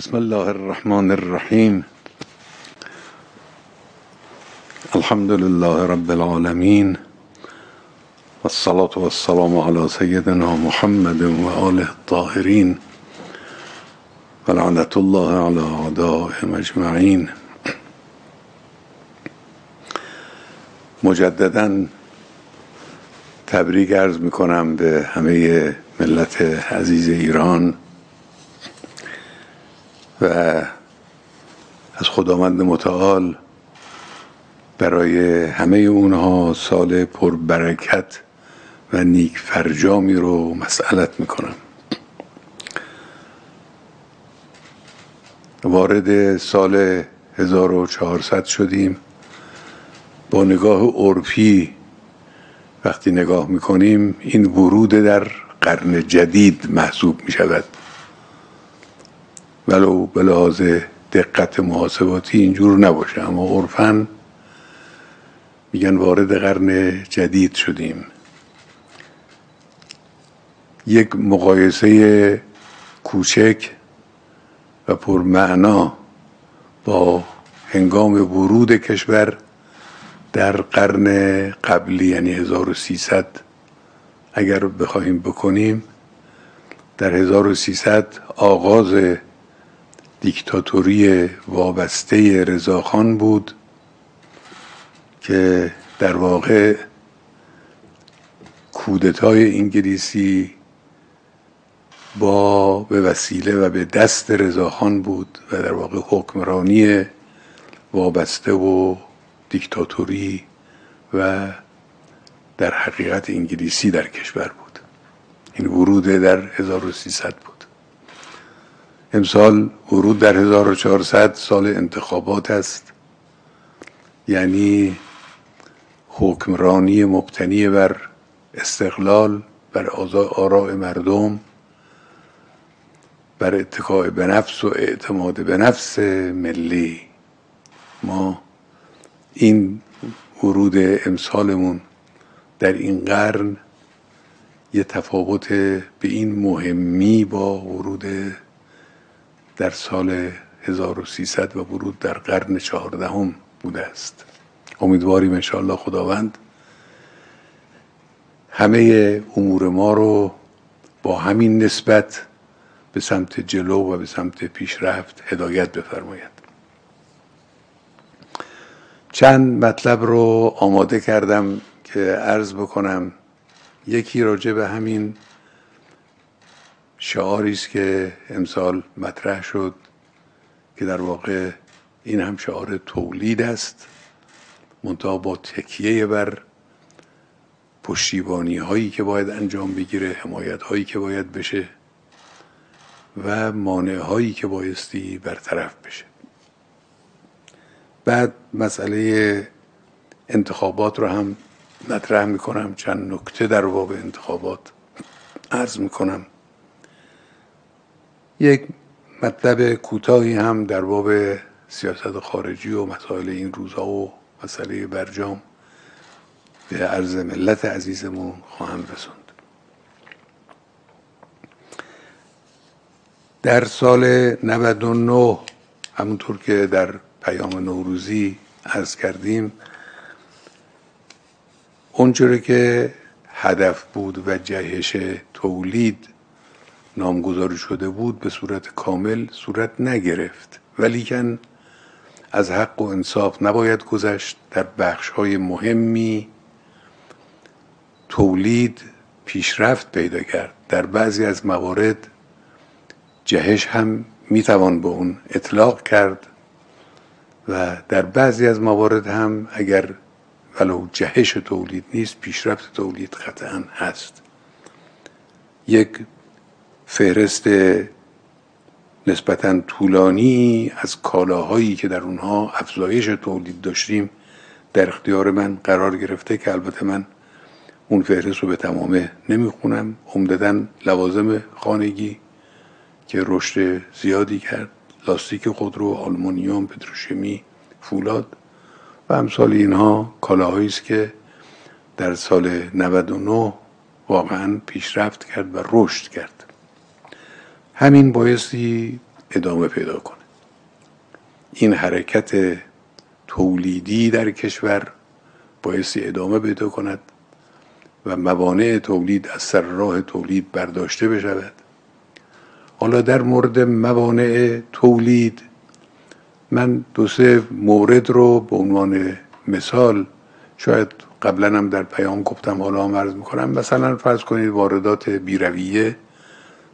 بسم الله الرحمن الرحیم. الحمد لله رب العالمين والصلاة والسلام على سيدنا محمد وآله الطاهرين ولعنة الله على أعدائهم أجمعين مجددا تبریک عرض می کنم به همه ملت عزیز ایران. و از خداوند متعال برای همه اونها سال پر برکت و نیک فرجامی رو مسئلت می‌کنم. وارد سال 1400 شدیم. با نگاه عرفی وقتی نگاه می‌کنیم این ورود در قرن جدید محسوب می شود ولو به لحاظ دقت محاسباتی اینجور نباشه. اما عرفا میگن وارد قرن جدید شدیم. یک مقایسه کوچک و پرمعنا با هنگام ورود کشور در قرن قبلی یعنی 1300 اگر بخواهیم بکنیم در 1300 آغاز دیکتاتوری وابسته رضاخان بود که در واقع کودتای انگلیسی با به وسیله و به دست رضاخان بود و در واقع حکمرانی وابسته و دیکتاتوری و در حقیقت انگلیسی در کشور بود. این ورود در 1300 بود. امسال ورود در 1400 سال انتخابات است. یعنی حکمرانی مبتنی بر استقلال بر آراء مردم بر اتکاع به نفس و اعتماد به نفس ملی. ما این ورود امسالمون در این قرن یه تفاوت به این مهمی با ورود در سال 1300 و ورود در قرن چهاردهم بوده است. امیدواریم انشاءالله خداوند همه امور ما رو با همین نسبت به سمت جلو و به سمت پیشرفت هدایت بفرماید. چند مطلب رو آماده کردم که عرض بکنم. یکی راجع به همین شعاری است که امسال مطرح شد که در واقع این هم شعار تولید است منتها با تکیه بر پشتیبانی هایی که باید انجام بگیره حمایت هایی که باید بشه و مانع هایی که بایستی برطرف بشه. بعد مسئله انتخابات رو هم مطرح می‌کنم چند نکته در باب انتخابات عرض می‌کنم. یک مطلب کوتاهی هم در باب سیاست خارجی و مسائل این روزها و مسئله برجام به عرض ملت عزیزمون خواهم رسوند. در سال 99 همونطور که در پیام نوروزی عرض کردیم اونجوری که هدف بود و جهش تولید نامگذاری شده بود به صورت کامل صورت نگرفت. ولیکن از حق و انصاف نباید گذشت. در بخش های مهمی تولید پیشرفت پیدا کرد. در بعضی از موارد جهش هم می‌توان به اون اطلاق کرد و در بعضی از موارد هم اگر ولو جهش تولید نیست پیشرفت تولید قطعا هست. یک فهرست نسبتا طولانی از کالاهایی که در اونها افزایش تولید داشتیم در اختیار من قرار گرفته که البته من اون فهرست رو به تمامه نمی‌خونم. عمدتا لوازم خانگی که رشد زیادی کرد لاستیک خودرو آلمونیوم پتروشیمی فولاد و امثال اینها کالاهایی است که در سال 99 واقعا پیشرفت کرد و رشد کرد. همین بایستی ادامه پیدا کنه. این حرکت تولیدی در کشور بایستی ادامه پیدا کند و موانع تولید از سر راه تولید برداشته بشود. حالا در مورد موانع تولید من دو سه مورد رو به عنوان مثال شاید قبلا هم در پیام گفتم حالا هم عرض می‌کنم. مثلا فرض کنید واردات بیرویه.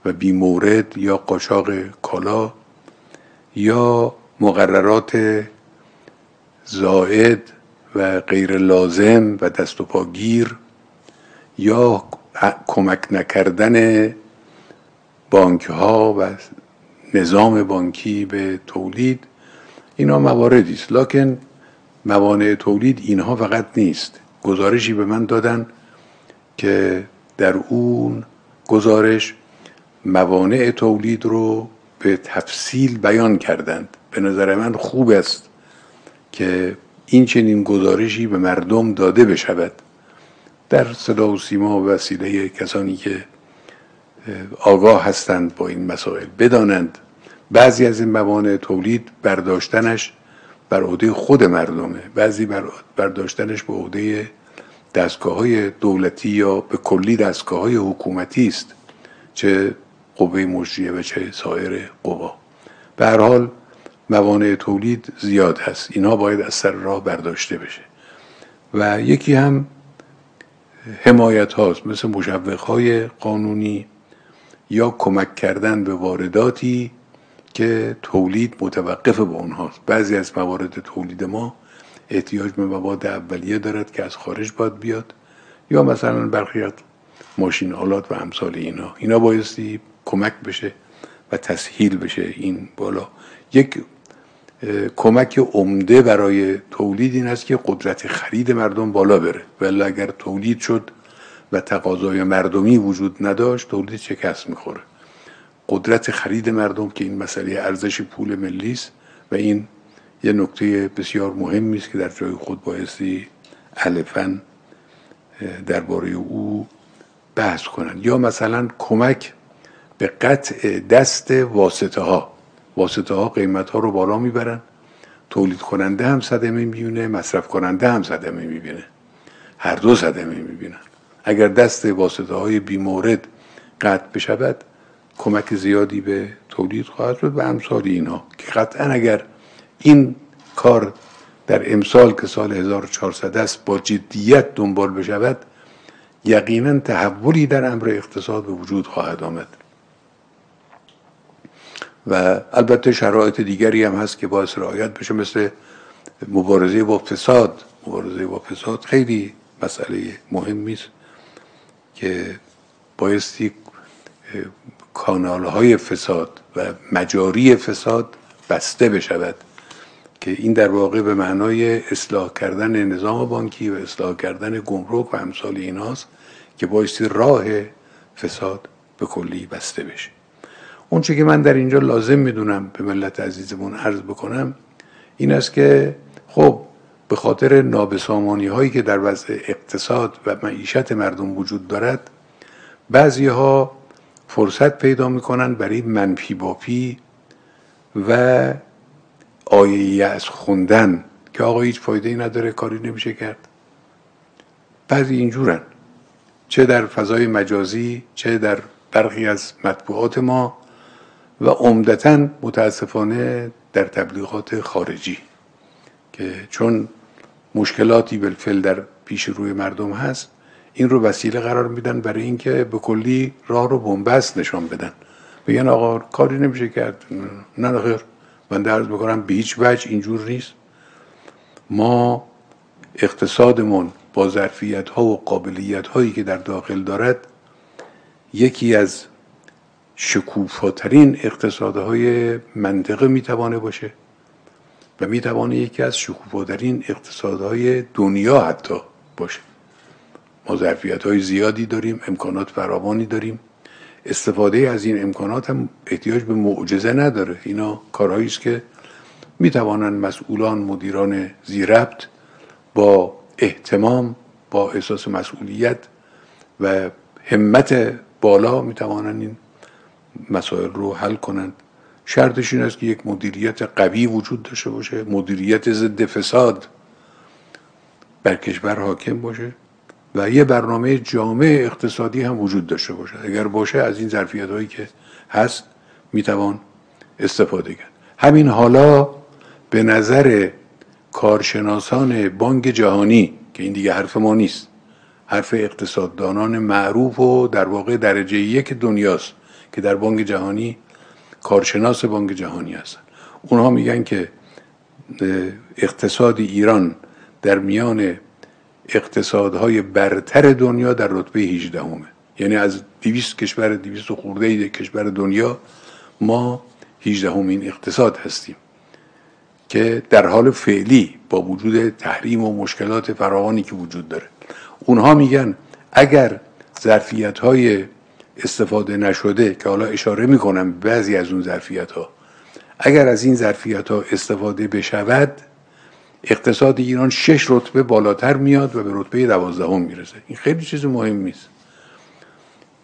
و بیمورد یا قاچاق کالا یا مقررات زائد و غیر لازم و دست و پاگیر یا کمک نکردن بانک ها و نظام بانکی به تولید اینا مواردی است. لکن موانع تولید اینها فقط نیست. گزارشی به من دادن که در اون گزارش موانع تولید رو به تفصیل بیان کردند. به نظر من خوب است که این چنین گزارشی به مردم داده بشود. در صدا و سیما و وسیله کسانی که آگاه هستند با این مسائل بدانند. بعضی از این موانع تولید برداشتنش بر عهده خود مردمه. بعضی برداشتنش به عهده دستگاه های دولتی یا به کلی دستگاه های حکومتی است. چه قوه مجریه و چه سایر قوا. به هر حال موانع تولید زیاد هست. اینها باید از سر راه برداشته بشه. و یکی هم حمایت هاست. مثل مشوق های قانونی یا کمک کردن به وارداتی که تولید متوقف به اونهاست. بعضی از موارد تولید ما احتیاج به مواد اولیه دارد که از خارج باید بیاد. یا مثلا برخی ماشین آلات و امثال اینا. اینا بایستی کمک بشه و تسهیل بشه این بالا. یک کمک عمده برای تولید این است که قدرت خرید مردم بالا بره. ولی اگر تولید شد و تقاضای مردمی وجود نداشت تولید شکست می‌خوره. قدرت خرید مردم که این مسئله ارزش پول ملی است و این یه نکته بسیار مهمی است که در جای خود بایستی الفا درباره او بحث کنند. یا مثلا کمک به قطع دست واسطه ها واسطه ها قیمت ها رو بالا می‌برن. تولید کننده هم صدمه می‌بینه مصرف کننده هم صدمه می‌بینه. هر دو صدمه می‌بینن. اگر دست واسطه های بیمورد قطع بشود کمک زیادی به تولید خواهد شد و امثال اینها. که قطعا اگر این کار در امسال که سال 1400 است با جدیت دنبال بشود یقینا تحولی در امر اقتصاد به وجود خواهد آمد. و البته شرایط دیگری هم هست که باعث رعایت بشه مثل مبارزه با فساد. مبارزه با فساد خیلی مسئله مهمی است که بایستی کانال های فساد و مجاری فساد بسته بشود که این در واقع به معنای اصلاح کردن نظام بانکی و اصلاح کردن گمرک و امثال ایناست که بایستی راه فساد به کلی بسته بشه. اون که من در اینجا لازم می‌دونم به ملت عزیزمون عرض بکنم این است که خب به خاطر نابسامانی هایی که در وضع اقتصاد و معیشت مردم وجود دارد بعضی ها فرصت پیدا می‌کنن برای منفی باپی و آیه از خوندن که آقا هیچ فایده ای نداره کاری نمیشه کرد. بعضی اینجورن. چه در فضای مجازی چه در برخی از مطبوعات ما و عمدتا متاسفانه در تبلیغات خارجی که چون مشکلاتی بالفعل در پیش روی مردم هست این رو وسیله قرار میدن برای اینکه به کلی راه رو بنبست نشان بدن. بگن آقا کاری نمیشه کرد. نه خیر. من درز بکنم به هیچ وجه اینجور نیست. ما اقتصادمون با ظرفیت ها و قابلیت هایی که در داخل دارد یکی از شکوفاترین اقتصادهای منطقه می‌توانه باشه و می‌توانه یکی از شکوفاترین اقتصادهای دنیا حتی باشه. ما ظرفیت های زیادی داریم امکانات فراوانی داریم. استفاده از این امکانات هم احتیاج به معجزه نداره. اینا کارهایی است که می‌توانند مسئولان مدیران زیربط با احتمام با احساس مسئولیت و همت بالا می‌توانند این مسائل رو حل کنند. شرطش این است که یک مدیریت قوی وجود داشته باشه مدیریت ضد فساد بر کشور حاکم باشه و یه برنامه جامع اقتصادی هم وجود داشته باشه. اگر باشه از این ظرفیت هایی که هست می‌توان استفاده کرد. همین حالا به نظر کارشناسان بانک جهانی که این دیگه حرف ما نیست حرف اقتصاددانان معروف و در واقع درجه یک دنیاست که در بانک جهانی کارشناس بانک جهانی هستن. اونها میگن که اقتصاد ایران در میان اقتصادهای برتر دنیا در رتبه 18 همه یعنی از 200 کشور 200 خورده کشور دنیا ما 18 همین اقتصاد هستیم که در حال فعلی با وجود تحریم و مشکلات فراوانی که وجود داره. اونها میگن اگر ظرفیت های استفاده نشده که حالا اشاره می‌کنم بعضی از اون ظرفیت ها اگر از این ظرفیت ها استفاده بشود اقتصاد ایران شش رتبه بالاتر میاد و به رتبه دوازدهم می‌رسه. این خیلی چیز مهم است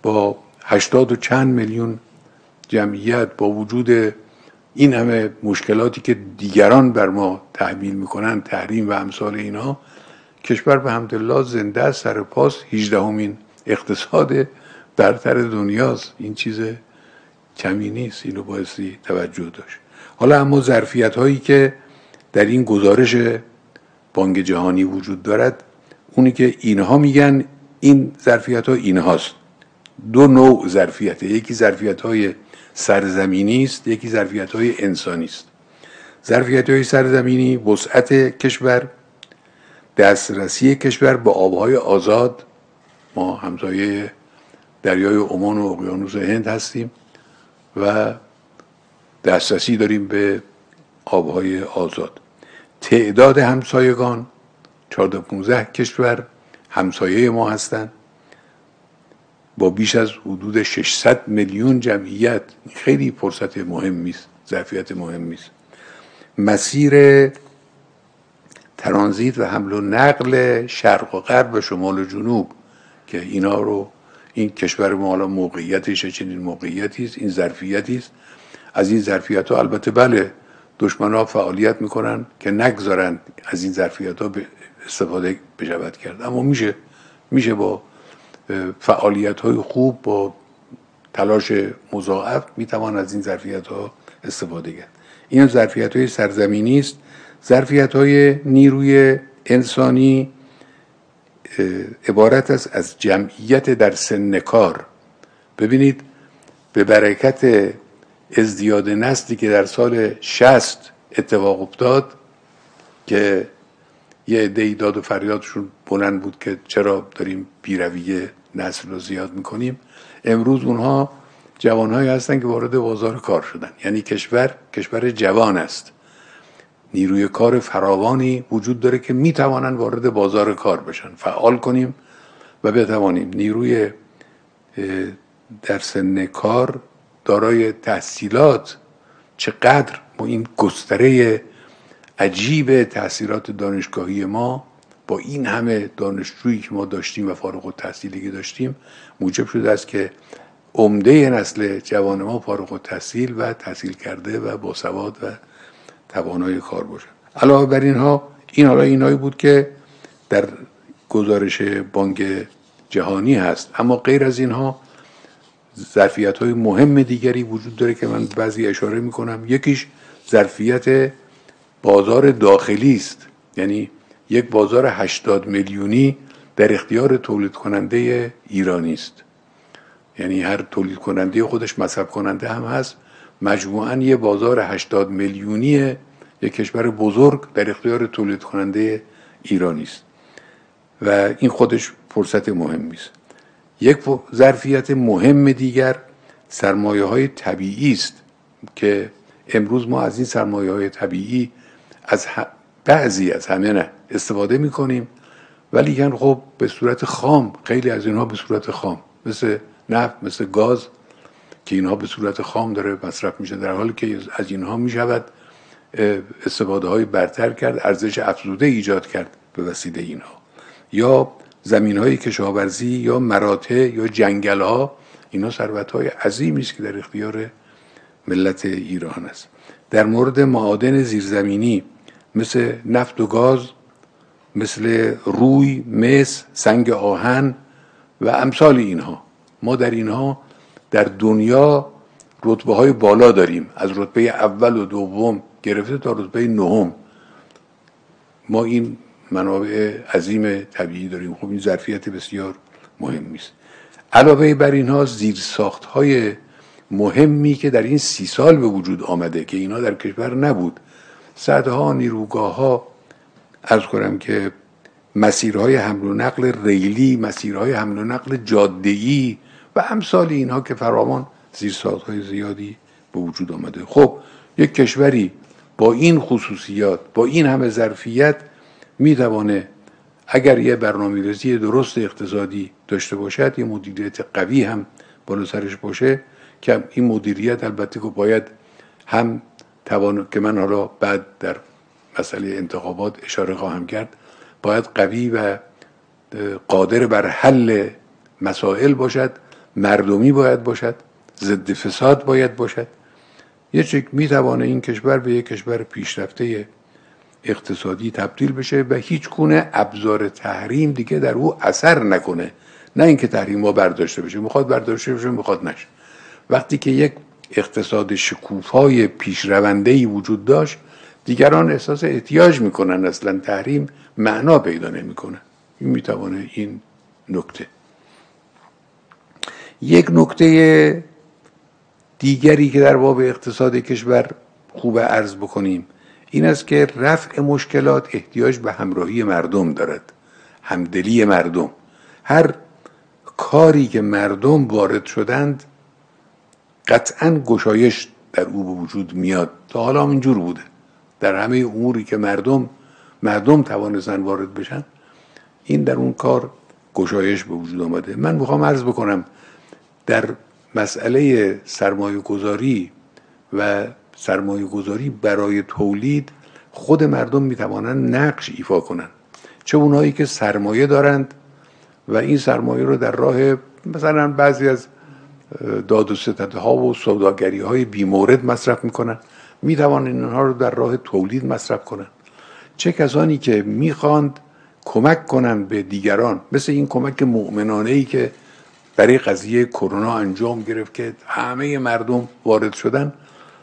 با هشتاد و چند میلیون جمعیت با وجود این همه مشکلاتی که دیگران بر ما تحمیل می‌کنن تحریم و امثال اینا کشور به حمدالله زنده سر پاس 18 همین اقتصاد برتر دنیاست. این چیز کمی نیست. اینو بایستی توجه داشت. حالا اما ظرفیت هایی که در این گزارش بانک جهانی وجود دارد اونی که اینها میگن این ظرفیت ها اینهاست. دو نوع ظرفیت. یکی ظرفیت های سرزمینی است یکی ظرفیت های انسانی است. ظرفیت های سرزمینی وسعت کشور دسترسی کشور به آبهای آزاد. ما همسایه دریای عمان و اقیانوس هند هستیم و دسترسی داریم به آبهای آزاد. تعداد همسایگان 14 15 کشور همسایه ما هستند. با بیش از حدود 600 میلیون جمعیت خیلی فرصت مهمی است ظرفیت مهمی است مسیر ترانزیت و حمل و نقل شرق و غرب و شمال و جنوب که اینا رو این کشور ما حالا موقعیتش چنین موقعیتی است این ظرفیتی است. از این ظرفیت ها البته بله دشمن ها فعالیت می‌کنن که نگذارن از این ظرفیت ها استفاده بشود کرد. اما میشه میشه با فعالیت های خوب با تلاش مضاعف می‌توان از این ظرفیت ها استفاده کرد. این ظرفیت های سرزمینی است. ظرفیت های نیروی انسانی عبارت است از جمعیت در سن کار. ببینید به برکت ازدیاد نسلی که در سال شست اتفاق افتاد که یه عده داد و فریادشون بلند بود که چرا داریم بیرویه نسل رو زیاد می‌کنیم. امروز اونها جوانهایی هستن که وارد بازار کار شدن. یعنی کشور کشور جوان است. نیروی کار فراوانی وجود داره که می‌توانند وارد بازار کار بشن. فعال کنیم و بتوانیم. نیروی در سن کار دارای تحصیلات چقدر ما این گستره عجیب تحصیلات دانشگاهی ما با این همه دانشجویی که ما داشتیم و فارغ التحصیلی که داشتیم موجب شده است که عمده نسل جوان ما فارغ التحصیل و تحصیل کرده و با سواد و توانای کار باشه. علاوه بر اینها این حالا اینایی بود که در گزارش بانک جهانی هست. اما غیر از اینها ظرفیت های مهم دیگری وجود داره که من بعضی اشاره می‌کنم. یکیش ظرفیت بازار داخلی است. یعنی یک بازار 80 میلیونی در اختیار تولید کننده ایرانی است. یعنی هر تولید کننده خودش مصرف کننده هم هست. مجموعا یه بازار 80 میلیونی یک کشور بزرگ در اختیار تولید کننده ایرانی است. و این خودش فرصت مهمی است یک ظرفیت مهم دیگر سرمایه های طبیعی است که امروز ما از این سرمایه های طبیعی از بعضی از همه نه استفاده می کنیم ولی خب به صورت خام خیلی از اینها به صورت خام مثل نفت مثل گاز که اینها به صورت خام داره مصرف میشه در حالی که از اینها می شود استفاده های برتر کرد ارزش افزوده ایجاد کرد به وسیله اینها. یا زمین های کشاورزی یا مراتع یا جنگل ها اینا ثروت های عظیمی است که در اختیار ملت ایران است. در مورد معادن زیرزمینی مثل نفت و گاز مثل روی مس سنگ آهن و امثال اینها. ما در اینها در دنیا رتبه های بالا داریم. از رتبه اول و دوم گرفته تا رتبه نهم. ما این منابع عظیم طبیعی داریم. خب این ظرفیت بسیار مهمی است علاوه بر اینها زیر ساخت های مهمی که در این سی سال به وجود آمده که اینا در کشور نبود. صدها نیروگاه ها ارز کنم که مسیرهای حمل و نقل ریلی مسیرهای حمل و نقل جاده‌ای و امثال اینها که فراوان های زیادی به وجود آمده. خب یک کشوری با این خصوصیات با این همه ظرفیت می‌توانه اگر یه برنامه‌ریزی درست اقتصادی داشته باشد یه مدیریت قوی هم بالا سرش باشه که این مدیریت البته که باید هم توان که من حالا بعد در مسئله انتخابات اشاره خواهم کرد باید قوی و قادر بر حل مسائل باشد. مردمی باید باشد ضد فساد باید باشد. یه چک می‌توانه این کشور به یک کشور پیشرفته اقتصادی تبدیل بشه و هیچ گونه ابزار تحریم دیگه در او اثر نکنه. نه اینکه تحریم ما برداشته بشه می‌خواد برداشته بشه می‌خواد نشه. وقتی که یک اقتصاد شکوفای پیشرونده وجود داشت دیگران احساس احتیاج می‌کنن اصلا تحریم معنا پیدا نمی‌کنه. این می‌توانه این نکته یک نکته دیگری که در باب اقتصاد کشور خوب عرض بکنیم این است که رفع مشکلات احتیاج به همراهی مردم دارد همدلی مردم. هر کاری که مردم وارد شدند قطعا گشایش در او به وجود میاد. تا حالا اینجور بوده. در همه اموری که مردم مردم توانستن وارد بشن این در اون کار گشایش به وجود آمده. من می‌خوام عرض بکنم در مسئله سرمایه گذاری و سرمایه گذاری برای تولید خود مردم می‌توانند نقش ایفا کنند. چه اونایی که سرمایه دارند و این سرمایه رو در راه مثلا بعضی از داد و ستدها و سوداگری های بیمورد مصرف می‌کنن می‌توانند اینها رو در راه تولید مصرف کنند. چه کسانی که می‌خواند کمک کنند به دیگران مثل این کمک مؤمنانه ای که برای قضیه کرونا انجام گرفت که همه مردم وارد شدن.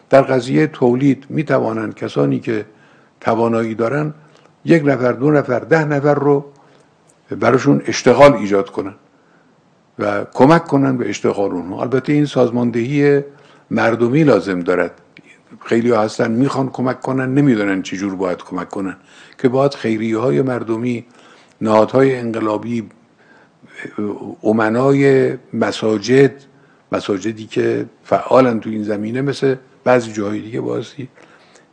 در قضیه تولید می توانند کسانی که توانایی دارن یک نفر دو نفر ده نفر رو براشون اشتغال ایجاد کنن و کمک کنن به اشتغال اونها. البته این سازماندهی مردمی لازم دارد. خیلی هستن می‌خوان کمک کنن نمی‌دونن چجور باید کمک کنن. که باید خیریه های مردمی نهادهای انقلابی امنای مساجد مساجدی که فعالن تو این زمینه مثل بعضی جاهای دیگه بازی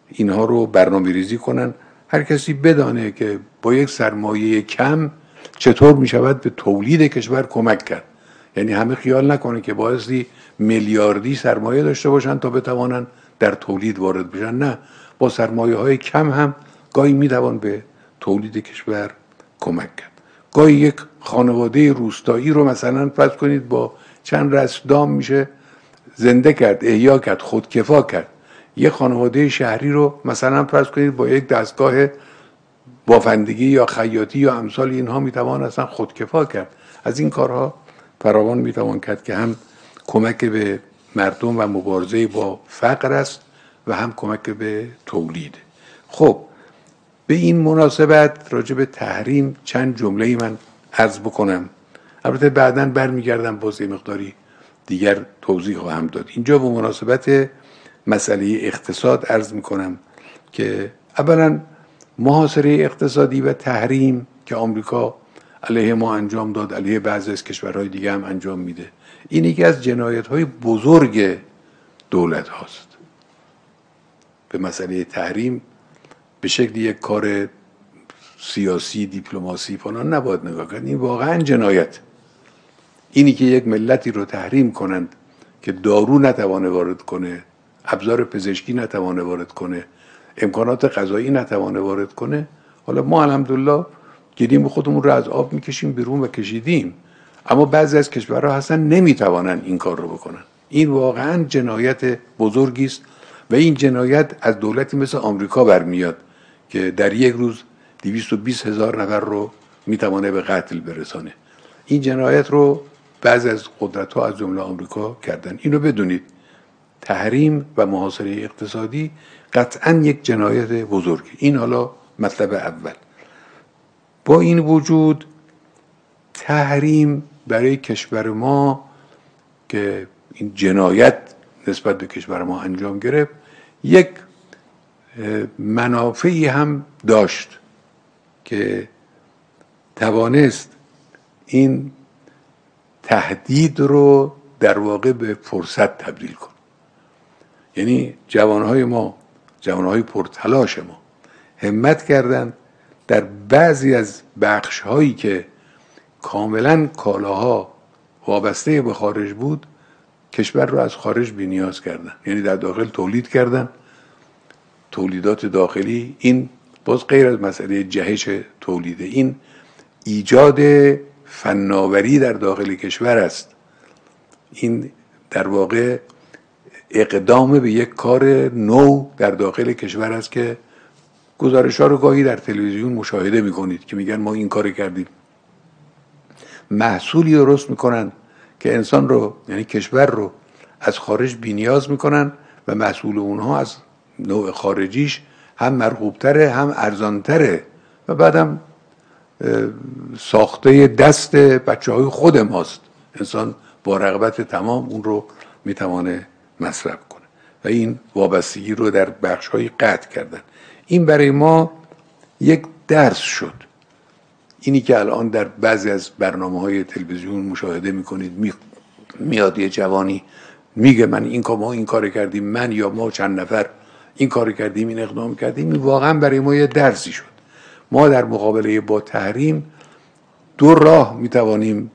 اینها رو برنامه ریزی کنن. هر کسی بدانه که با یک سرمایه کم چطور می شود به تولید کشور کمک کرد. یعنی همه خیال نکنه که بازی میلیاردی سرمایه داشته باشن تا بتوانن در تولید وارد بشن. نه با سرمایه های کم هم گاهی می توان به تولید کشور کمک کرد. گاهی یک خانواده روستایی رو مثلا فرض کنید با چند رسدام میشه زنده کرد احیا کرد خودکفا کرد. یک خانواده شهری رو مثلا فرض کنید با یک دستگاه بافندگی یا خیاطی یا امثال اینها می‌توان اصلا خودکفا کرد. از این کارها فراوان می‌توان کرد که هم کمک به مردم و مبارزه با فقر است و هم کمک به تولید. خب به این مناسبت راجع به تحریم چند جمله من عرض بکنم. البته بعدا برمیگردم باز یه مقداری دیگر توضیح خواهم داد. اینجا به مناسبت مسئله اقتصاد عرض می‌کنم که اولا محاصره اقتصادی و تحریم که آمریکا علیه ما انجام داد علیه بعضی از کشورهای دیگه هم انجام میده. این یکی از جنایت های بزرگ دولت هاست. به مسئله تحریم به شکل یک کار سیاسی دیپلماسی فلان نباید نگاه کرد این واقعا جنایت. اینی که یک ملتی رو تحریم کنند که دارو نتوانه وارد کنه ابزار پزشکی نتوانه وارد کنه امکانات غذایی نتوانه وارد کنه حالا ما الحمدلله گیریم خودمون رو از آب می‌کشیم بیرون و کشیدیم. اما بعضی از کشورها هستن نمی‌توانن این کار رو بکنن. این واقعا جنایت بزرگی است و این جنایت از دولتی مثل آمریکا برمیاد که در یک روز 220 هزار نفر رو می‌توانه به قتل برسانه. این جنایت رو بعض از قدرت ها از جمله آمریکا کردن. اینو بدونید. تحریم و محاصره اقتصادی قطعا یک جنایت بزرگی این حالا مطلب اول. با این وجود تحریم برای کشور ما که این جنایت نسبت به کشور ما انجام گرفت یک منافعی هم داشت. که توانست این تهدید رو در واقع به فرصت تبدیل کن. یعنی جوانهای ما جوانهای پرتلاش ما همت کردند در بعضی از بخش هایی که کاملا کالاها وابسته به خارج بود کشور رو از خارج بی نیاز کردن. یعنی در داخل تولید کردن. تولیدات داخلی این باز غیر از مسئله جهش تولیده این ایجاد فناوری در داخل کشور است. این در واقع اقدام به یک کار نو در داخل کشور است که گزارش ها رو گاهی در تلویزیون مشاهده می‌کنید که میگن ما این کار کردیم. محصولی درست می‌کنن که انسان رو یعنی کشور رو از خارج بینیاز می‌کنن و محصول اونها از نوع خارجیش هم مرغوبتره هم ارزانتره. و بعدم ساخته دست بچه های خود ماست. انسان با رغبت تمام اون رو می‌توانه مصرف کنه. و این وابستگی رو در بخش های قطع کردن. این برای ما یک درس شد. اینی که الان در بعضی از برنامه های تلویزیون مشاهده می‌کنید می... میاد یه جوانی میگه من این کار ما این کار کردیم من یا ما چند نفر این کار کردیم این اقدام کردیم این واقعا برای ما یه درسی شد. ما در مقابله با تحریم دو راه می‌توانیم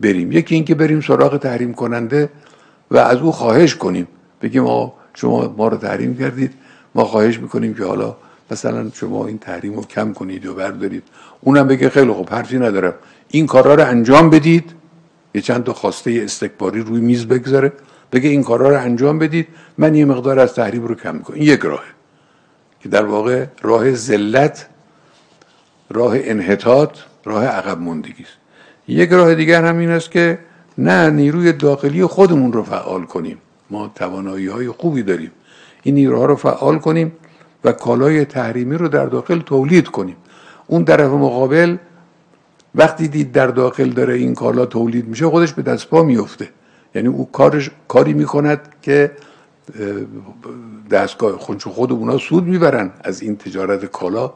بریم. یکی اینکه بریم سراغ تحریم کننده و از او خواهش کنیم. بگیم آقا شما ما رو تحریم کردید. ما خواهش می‌کنیم که حالا مثلا شما این تحریم رو کم کنید و بردارید. اونم بگه خیلی خوب حرفی ندارم. این کارا رو انجام بدید. یه چند تا خواسته استکباری روی میز بگذاره. بگه این کارا رو انجام بدید من یه مقدار از تحریم رو کم کنم این یک راهه. که در واقع راه ذلت راه انحطاط راه عقب ماندگی است. یک راه دیگر هم این است که نه نیروی داخلی خودمون رو فعال کنیم. ما توانایی های خوبی داریم. این نیروها رو فعال کنیم و کالای تحریمی رو در داخل تولید کنیم. اون طرف مقابل وقتی دید در داخل داره این کالا تولید میشه خودش به دست پا میفته یعنی او کارش کاری می‌کند که دستگاه خودشو خود اونا سود می‌برن از این تجارت کالا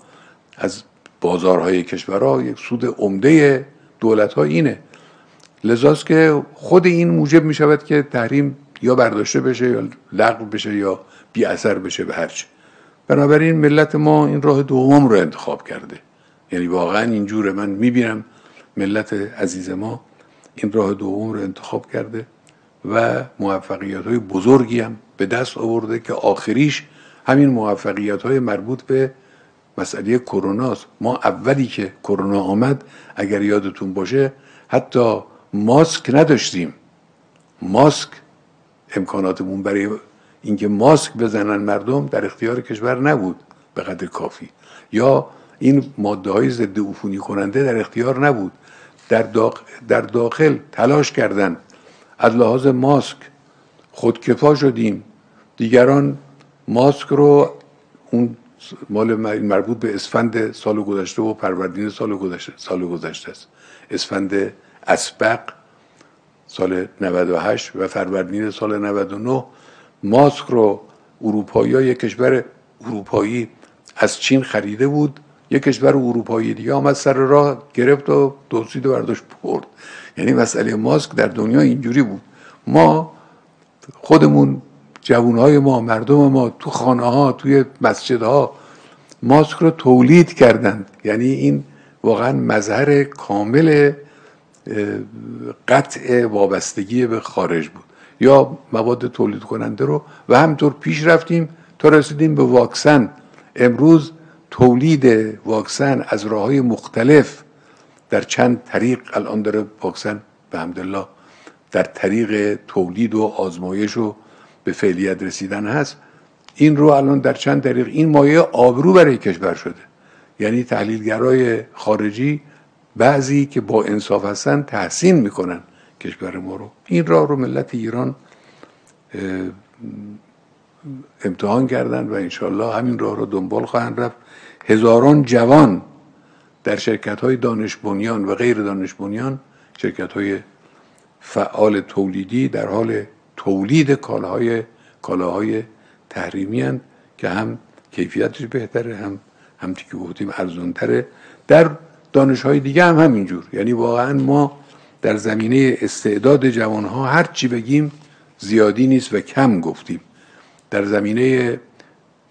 از بازارهای کشورها. یک سود عمده دولت ها اینه. لذاست که خود این موجب می شود که تحریم یا برداشته بشه یا لغو بشه یا بی اثر بشه به هرچه بنابراین ملت ما این راه دوم رو انتخاب کرده. یعنی واقعا اینجوره من می‌بینم ملت عزیز ما این راه دوم رو انتخاب کرده. و موفقیت های بزرگی هم به دست آورده که آخریش همین موفقیت های مربوط به مسئله کرونا ما اولی که کرونا آمد اگر یادتون باشه حتی ماسک نداشتیم. ماسک امکاناتمون برای اینکه ماسک بزنن مردم در اختیار کشور نبود به قدر کافی. یا این ماده های ضد عفونی کننده در اختیار نبود. در, داخل, در داخل تلاش کردن. از لحاظ ماسک خودکفا شدیم. دیگران ماسک رو اون مال مربوط به اسفند سال گذشته و پروردین سال گذشته سال گذشته است. اسفند اسبق سال 98 و فروردین سال 99 ماسک رو اروپایی یک کشور اروپایی از چین خریده بود. یک کشور اروپایی دیگه آمد سر راه گرفت و دزدید و برداشت برد. یعنی مسئله ماسک در دنیا اینجوری بود. ما خودمون جوانهای ما مردم ما تو خانه ها توی مسجدها ماسک رو تولید کردند. یعنی این واقعا مظهر کامل قطع وابستگی به خارج بود. یا مواد تولید کننده رو و همطور پیش رفتیم تا رسیدیم به واکسن. امروز تولید واکسن از راه های مختلف در چند طریق الان داره واکسن به همدلله در طریق تولید و آزمایش و به فعلیت رسیدن هست. این رو الان در چند طریق این مایه آبرو برای کشور شده. یعنی تحلیلگرای خارجی بعضی که با انصاف هستن تحسین می‌کنن کشور ما رو. این راه رو ملت ایران امتحان کردن و انشالله همین راه رو دنبال خواهند رفت. هزاران جوان در شرکت های دانش بنیان و غیر دانش بنیان شرکت های فعال تولیدی در حال تولید کالاهای کالاهای تحریمی که هم کیفیتش بهتره هم هم که گفتیم ارزونتره در دانش های دیگه هم همینجور. یعنی واقعا ما در زمینه استعداد جوان ها هر چی بگیم زیادی نیست و کم گفتیم. در زمینه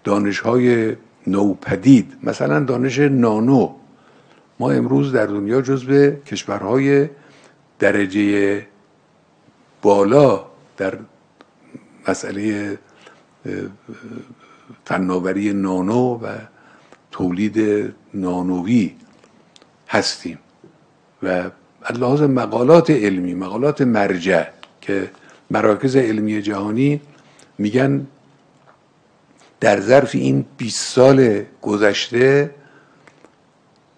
دانش های نوپدید. مثلا دانش نانو. ما امروز در دنیا جزو کشورهای درجه بالا در مسئله فناوری نانو و تولید نانوی هستیم. و لحاظ مقالات علمی مقالات مرجع که مراکز علمی جهانی میگن در ظرف این 20 سال گذشته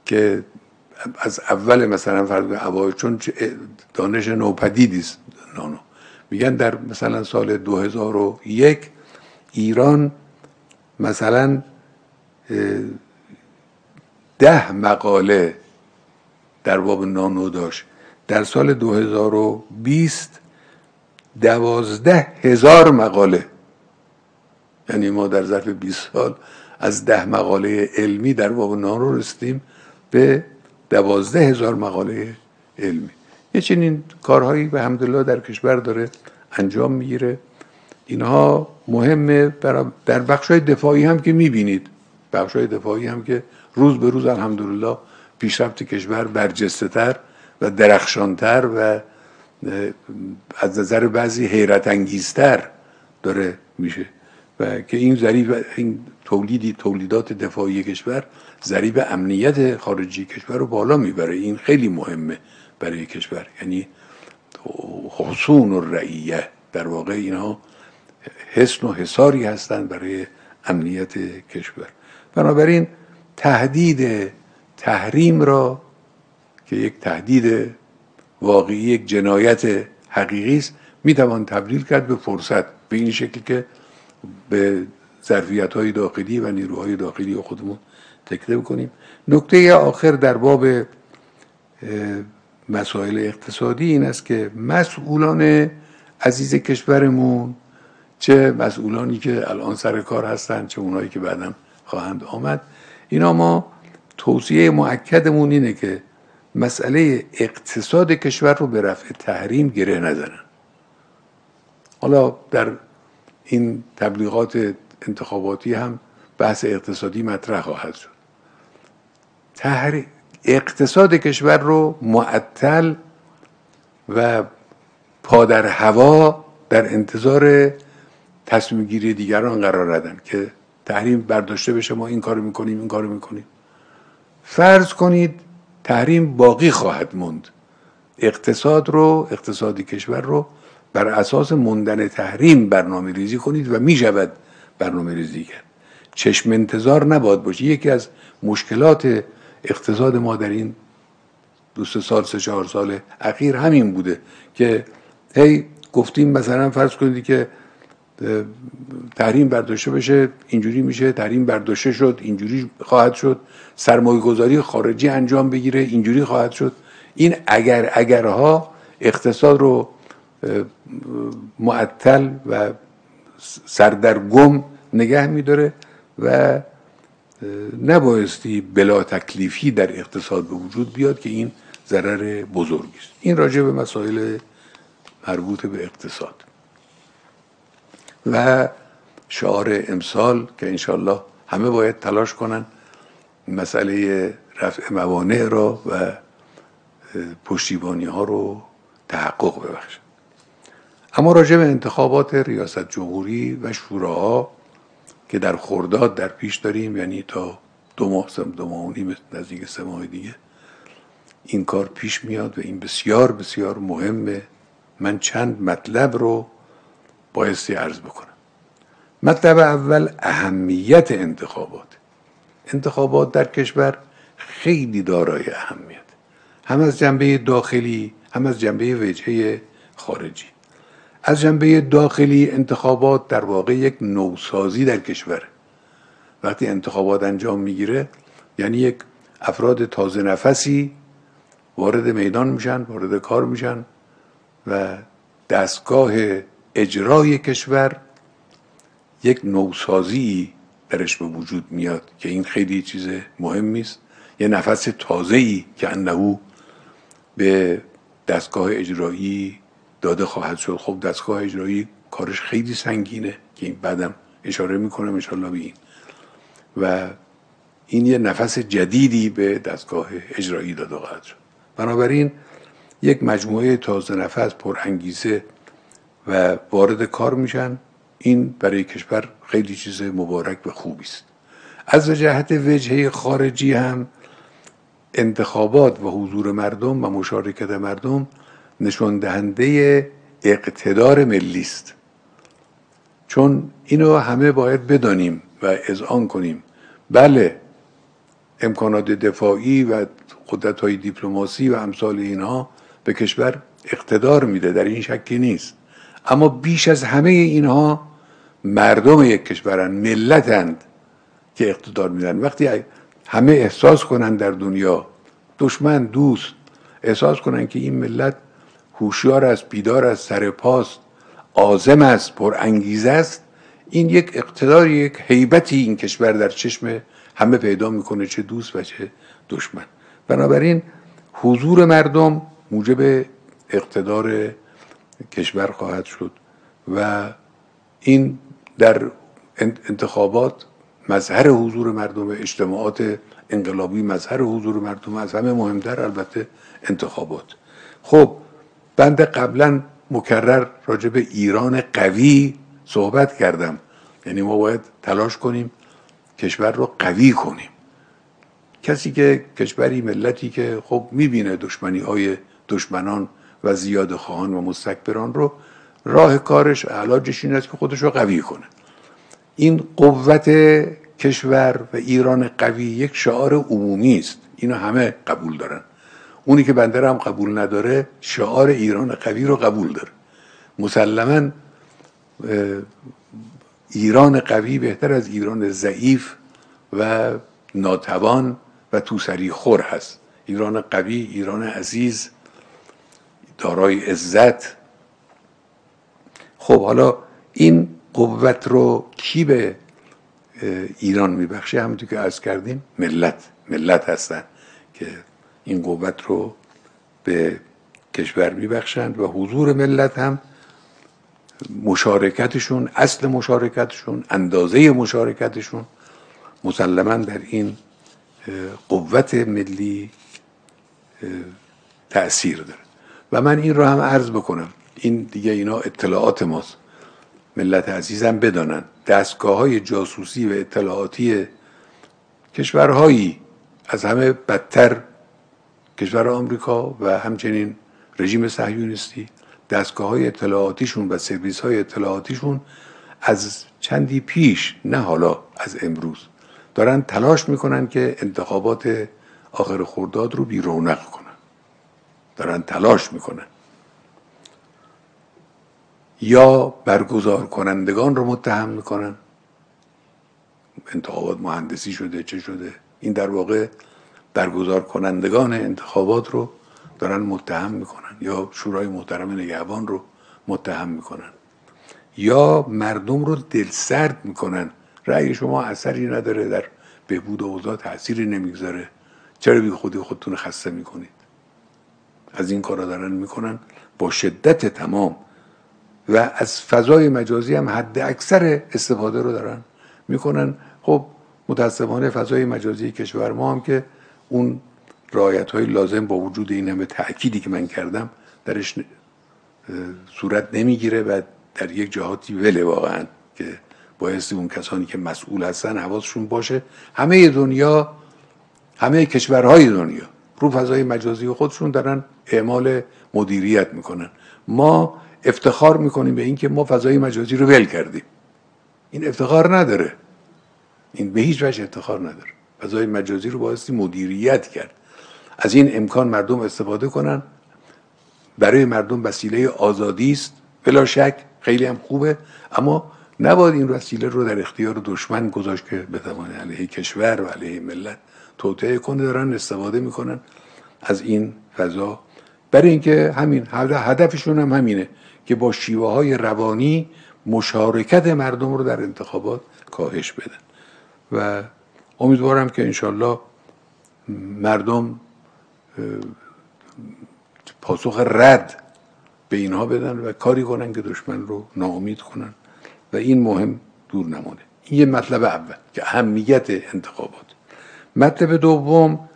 که از اول مثلا فرض اوایل چون دانش نوپدیدی است نانو. میگن در مثلا سال 2001 ایران مثلا ده مقاله در باب نانو داشت. در سال 2020 دوازده هزار مقاله یعنی ما در ظرف 20 سال از ده مقاله علمی در باب نانو رسیدیم به دوازده هزار مقاله علمی. یه چنین کارهایی به همدلله در کشور داره انجام می‌گیره. اینها مهمه در بخش های دفاعی هم که می‌بینید. بخش های دفاعی هم که روز به روز الحمدلله پیشرفت کشور برجسته تر و درخشانتر و از نظر بعضی حیرت انگیزتر داره میشه. که این ذریب این تولیدی تولیدات دفاعی کشور ذریب امنیت خارجی کشور رو بالا می‌بره. این خیلی مهمه برای کشور. یعنی حسون و رعیه در واقع اینها حسن و حساری هستند برای امنیت کشور. بنابراین تهدید تحریم را که یک تهدید واقعی یک جنایت حقیقی است می‌توان تبدیل کرد به فرصت. به این شکل که به ظرفیت های داخلی و نیروهای داخلی خودمون تکیه بکنیم. نکته آخر در باب مسائل اقتصادی این است که مسئولان عزیز کشورمون چه مسئولانی که الان سر کار هستند چه اونایی که بعدا خواهند آمد. اینا ما توصیه معکدمون اینه که مسئله اقتصاد کشور رو به رفع تحریم گره نزنن. حالا در این تبلیغات انتخاباتی هم بحث اقتصادی مطرح خواهد شد. اقتصاد کشور رو معطل و پادر هوا در انتظار تصمیم گیری دیگران قرار ندن که تحریم برداشته بشه ما این کارو می‌کنیم این کارو می‌کنیم. فرض کنید تحریم باقی خواهد موند. اقتصاد رو اقتصادی کشور رو بر اساس موندن تحریم برنامه ریزی کنید و می شود برنامه ریزی کرد. چشم انتظار نباد باشه یکی از مشکلات اقتصاد ما در این دو سه سال سه چهار سال اخیر همین بوده که هی گفتیم مثلا فرض کنید که تحریم برداشته بشه اینجوری میشه تحریم برداشته شد اینجوری خواهد شد سرمایه گذاری خارجی انجام بگیره اینجوری خواهد شد. این اگر اگرها اقتصاد رو معطل و سردرگم نگه میداره و نبایستی بلا تکلیفی در اقتصاد به وجود بیاد که این ضرر بزرگی است. این راجع به مسائل مربوط به اقتصاد. و شعار امسال که انشالله همه باید تلاش کنن مسئله رفع موانع را و پشتیبانی ها رو تحقق ببخشن. اما راجع به انتخابات ریاست جمهوری و شوراها که در خرداد در پیش داریم یعنی تا دو ماه دو ماه نیم نزدیک سه ماه دیگه این کار پیش میاد و این بسیار بسیار مهمه. من چند مطلب رو بایستی عرض بکنم. مطلب اول اهمیت انتخابات. انتخابات در کشور خیلی دارای اهمیت. هم از جنبه داخلی هم از جنبه وجهه خارجی. از جنبه داخلی انتخابات در واقع یک نوسازی در کشور. وقتی انتخابات انجام می‌گیره یعنی یک افراد تازه نفسی وارد میدان میشن وارد کار میشن و دستگاه اجرای کشور یک نوسازی درش به وجود میاد که این خیلی چیز مهمی است یه نفس تازه ای که انهو به دستگاه اجرایی داده خواهد شد. خب دستگاه اجرایی کارش خیلی سنگینه که این بعدم اشاره می‌کنم انشالله به این. و این یه نفس جدیدی به دستگاه اجرایی داده خواهد شد. بنابراین یک مجموعه تازه نفس پر انگیزه و وارد کار میشن. این برای کشور خیلی چیز مبارک و خوبی است. از جهت وجهه خارجی هم انتخابات و حضور مردم و مشارکت مردم نشان دهنده اقتدار ملی است چون اینو همه باید بدانیم و اذعان کنیم. بله امکانات دفاعی و قدرت های دیپلماسی و امثال اینها به کشور اقتدار میده در این شکی نیست. اما بیش از همه اینها مردم یک کشورن ملتند که اقتدار میدن. وقتی همه احساس کنن در دنیا دشمن دوست احساس کنن که این ملت هوشیار است بیدار است سر پاست آزم است پر انگیزه است. این یک اقتدار یک حیبتی این کشور در چشم همه پیدا می‌کنه چه دوست و چه دشمن. بنابراین حضور مردم موجب اقتدار کشور خواهد شد و این در انتخابات مظهر حضور مردم اجتماعات انقلابی مظهر حضور مردم از همه مهمتر البته انتخابات. خب بند قبلا مکرر راجع به ایران قوی صحبت کردم. یعنی ما باید تلاش کنیم کشور رو قوی کنیم. کسی که کشوری ملتی که خب می‌بینه دشمنی های دشمنان و زیاد خواهان و مستکبران رو راه کارش علاجش این است که خودش رو قوی کنه. این قوت کشور و ایران قوی یک شعار عمومی است. اینو همه قبول دارن. اونی که بنده هم قبول نداره شعار ایران قوی رو قبول داره. مسلما ایران قوی بهتر از ایران ضعیف و ناتوان و توسری خور هست. ایران قوی ایران عزیز دارای عزت. خب حالا این قوت رو کی به ایران میبخشه؟ همونطور که عرض کردیم ملت. ملت هستن که این قوت رو به کشور میبخشند و حضور ملت هم مشارکتشون اصل مشارکتشون اندازه مشارکتشون مسلما در این قوت ملی تأثیر داره. و من این رو هم عرض بکنم. این دیگه اینا اطلاعات ماست. ملت عزیزم بدانند. دستگاه های جاسوسی و اطلاعاتی کشورهایی از همه بدتر کشور آمریکا و همچنین رژیم صهیونیستی. دستگاه های اطلاعاتیشون و سرویس های اطلاعاتیشون از چندی پیش نه حالا از امروز. دارن تلاش می‌کنن که انتخابات آخر خورداد رو بی رونق کنن. دارن تلاش می‌کنن. یا برگزار کنندگان رو متهم می‌کنن. انتخابات مهندسی شده چه شده؟ این در واقع برگزار کنندگان انتخابات رو دارن متهم می‌کنن یا شورای محترم نگهبان رو متهم می‌کنن. یا مردم رو دلسرد می‌کنن. رأی شما اثری نداره در بهبود اوضاع تأثیری نمی‌گذاره. چرا بی خودی خودتون خسته می‌کنید؟ از این کارا دارن می‌کنن با شدت تمام. و از فضای مجازی هم حد اکثر استفاده رو دارن می‌کنن. خب متاسفانه فضای مجازی کشور ما هم که اون رایت های لازم با وجود این همه تأکیدی که من کردم درش صورت نمی‌گیره و در یک جهاتی وله واقعا که بایستی اون کسانی که مسئول هستن حواسشون باشه. همه دنیا همه کشورهای دنیا رو فضای مجازی خودشون دارن اعمال مدیریت می‌کنن. ما افتخار می‌کنیم به اینکه ما فضای مجازی رو ول کردیم. این افتخار نداره. این به هیچ وجه افتخار نداره. فضای مجازی رو بایستی مدیریت کرد. از این امکان مردم استفاده کنن. برای مردم وسیله آزادی است. بلا شک خیلی هم خوبه. اما نباید این وسیله رو در اختیار دشمن گذاشت که بتوانه علیه کشور و علیه ملت توطعه کنه. دارن استفاده می‌کنن از این فضا. برای اینکه همین هدفشون هم همینه که با شیوه های روانی مشارکت مردم رو در انتخابات کاهش بدن. و امیدوارم که انشالله مردم پاسخ رد به اینها بدن و کاری کنن که دشمن رو ناامید کنن. و این مهم دور نمانه این یه مطلب اول که اهمیت انتخابات. مطلب دوم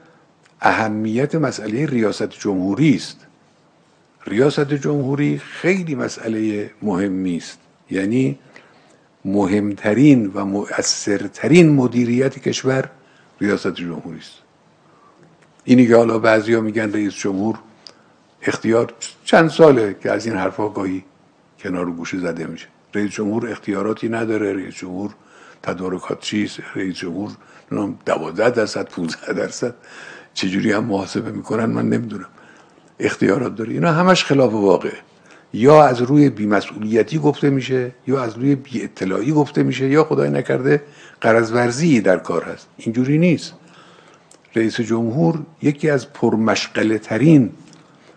اهمیت مسئله ریاست جمهوری است. ریاست جمهوری خیلی مسئله مهمی است. یعنی مهمترین و مؤثرترین مدیریت کشور ریاست جمهوری است. اینی که حالا بعضیا میگن رئیس جمهور اختیار چند ساله که از این حرفها گاهی کنار گوشه زده میشه. رئیس جمهور اختیاراتی نداره رئیس جمهور تدارکات چیست رئیس جمهور دوازده درصد 15 درصد چجوری هم محاسبه می‌کنن من نمی‌دونم. اختیارات داره. اینا همش خلاف واقع یا از روی بیمسئولیتی گفته میشه یا از روی بی اطلاعی گفته میشه یا خدای نکرده قرض ورزی در کار هست. اینجوری نیست. رئیس جمهور یکی از پرمشغله ترین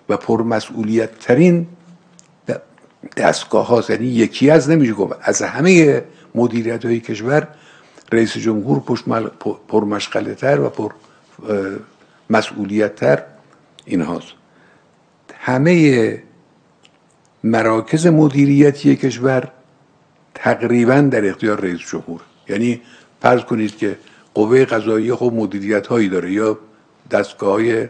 و پرمسئولیت ترین دستگاه ها یعنی یکی از نمیشه گفت از همه مدیریت های کشور رئیس جمهور پرمشغله تر و پر مسئولیت تر این هاست همه مراکز مدیریتی کشور تقریبا در اختیار رئیس جمهور. یعنی فرض کنید که قوه قضایی خب مدیریت هایی داره یا دستگاه های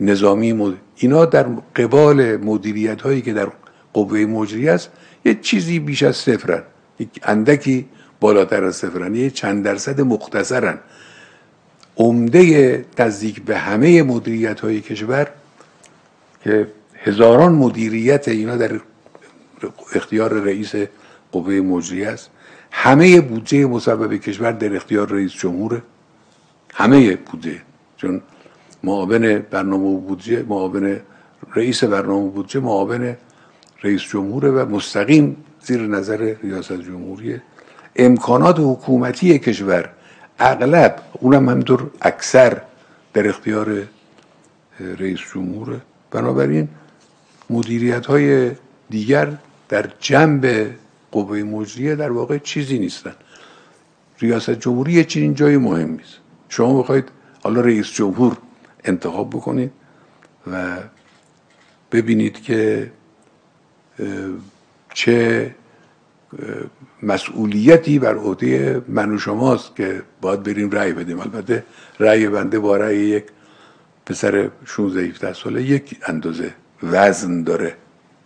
نظامی مد... اینا در قبال مدیریت هایی که در قوه مجری است یه چیزی بیش از صفرن. یک اندکی بالاتر از صفرن. یه چند درصد مختصرن. عمده نزدیک به همه مدیریت های کشور که هزاران مدیریت اینا در اختیار رئیس قوه مجری است. همه بودجه مسبب کشور در اختیار رئیس جمهوره همه بودجه. چون معاون برنامه بودجه معاون رئیس برنامه بودجه معاون رئیس جمهوره و مستقیم زیر نظر ریاست جمهوریه امکانات حکومتی کشور اغلب اونم همینطور اکثر در اختیار رئیس جمهوره. بنابراین مدیریت های دیگر در جنب قوه مجریه در واقع چیزی نیستن. ریاست جمهوری چنین جای مهمی است شما بخواید حالا رئیس جمهور انتخاب بکنید و ببینید که چه مسئولیتی بر عهده من و شماست که باید بریم رأی بدیم. البته رأی بنده با رأی یک پسر 16 17 ساله یک اندازه وزن داره.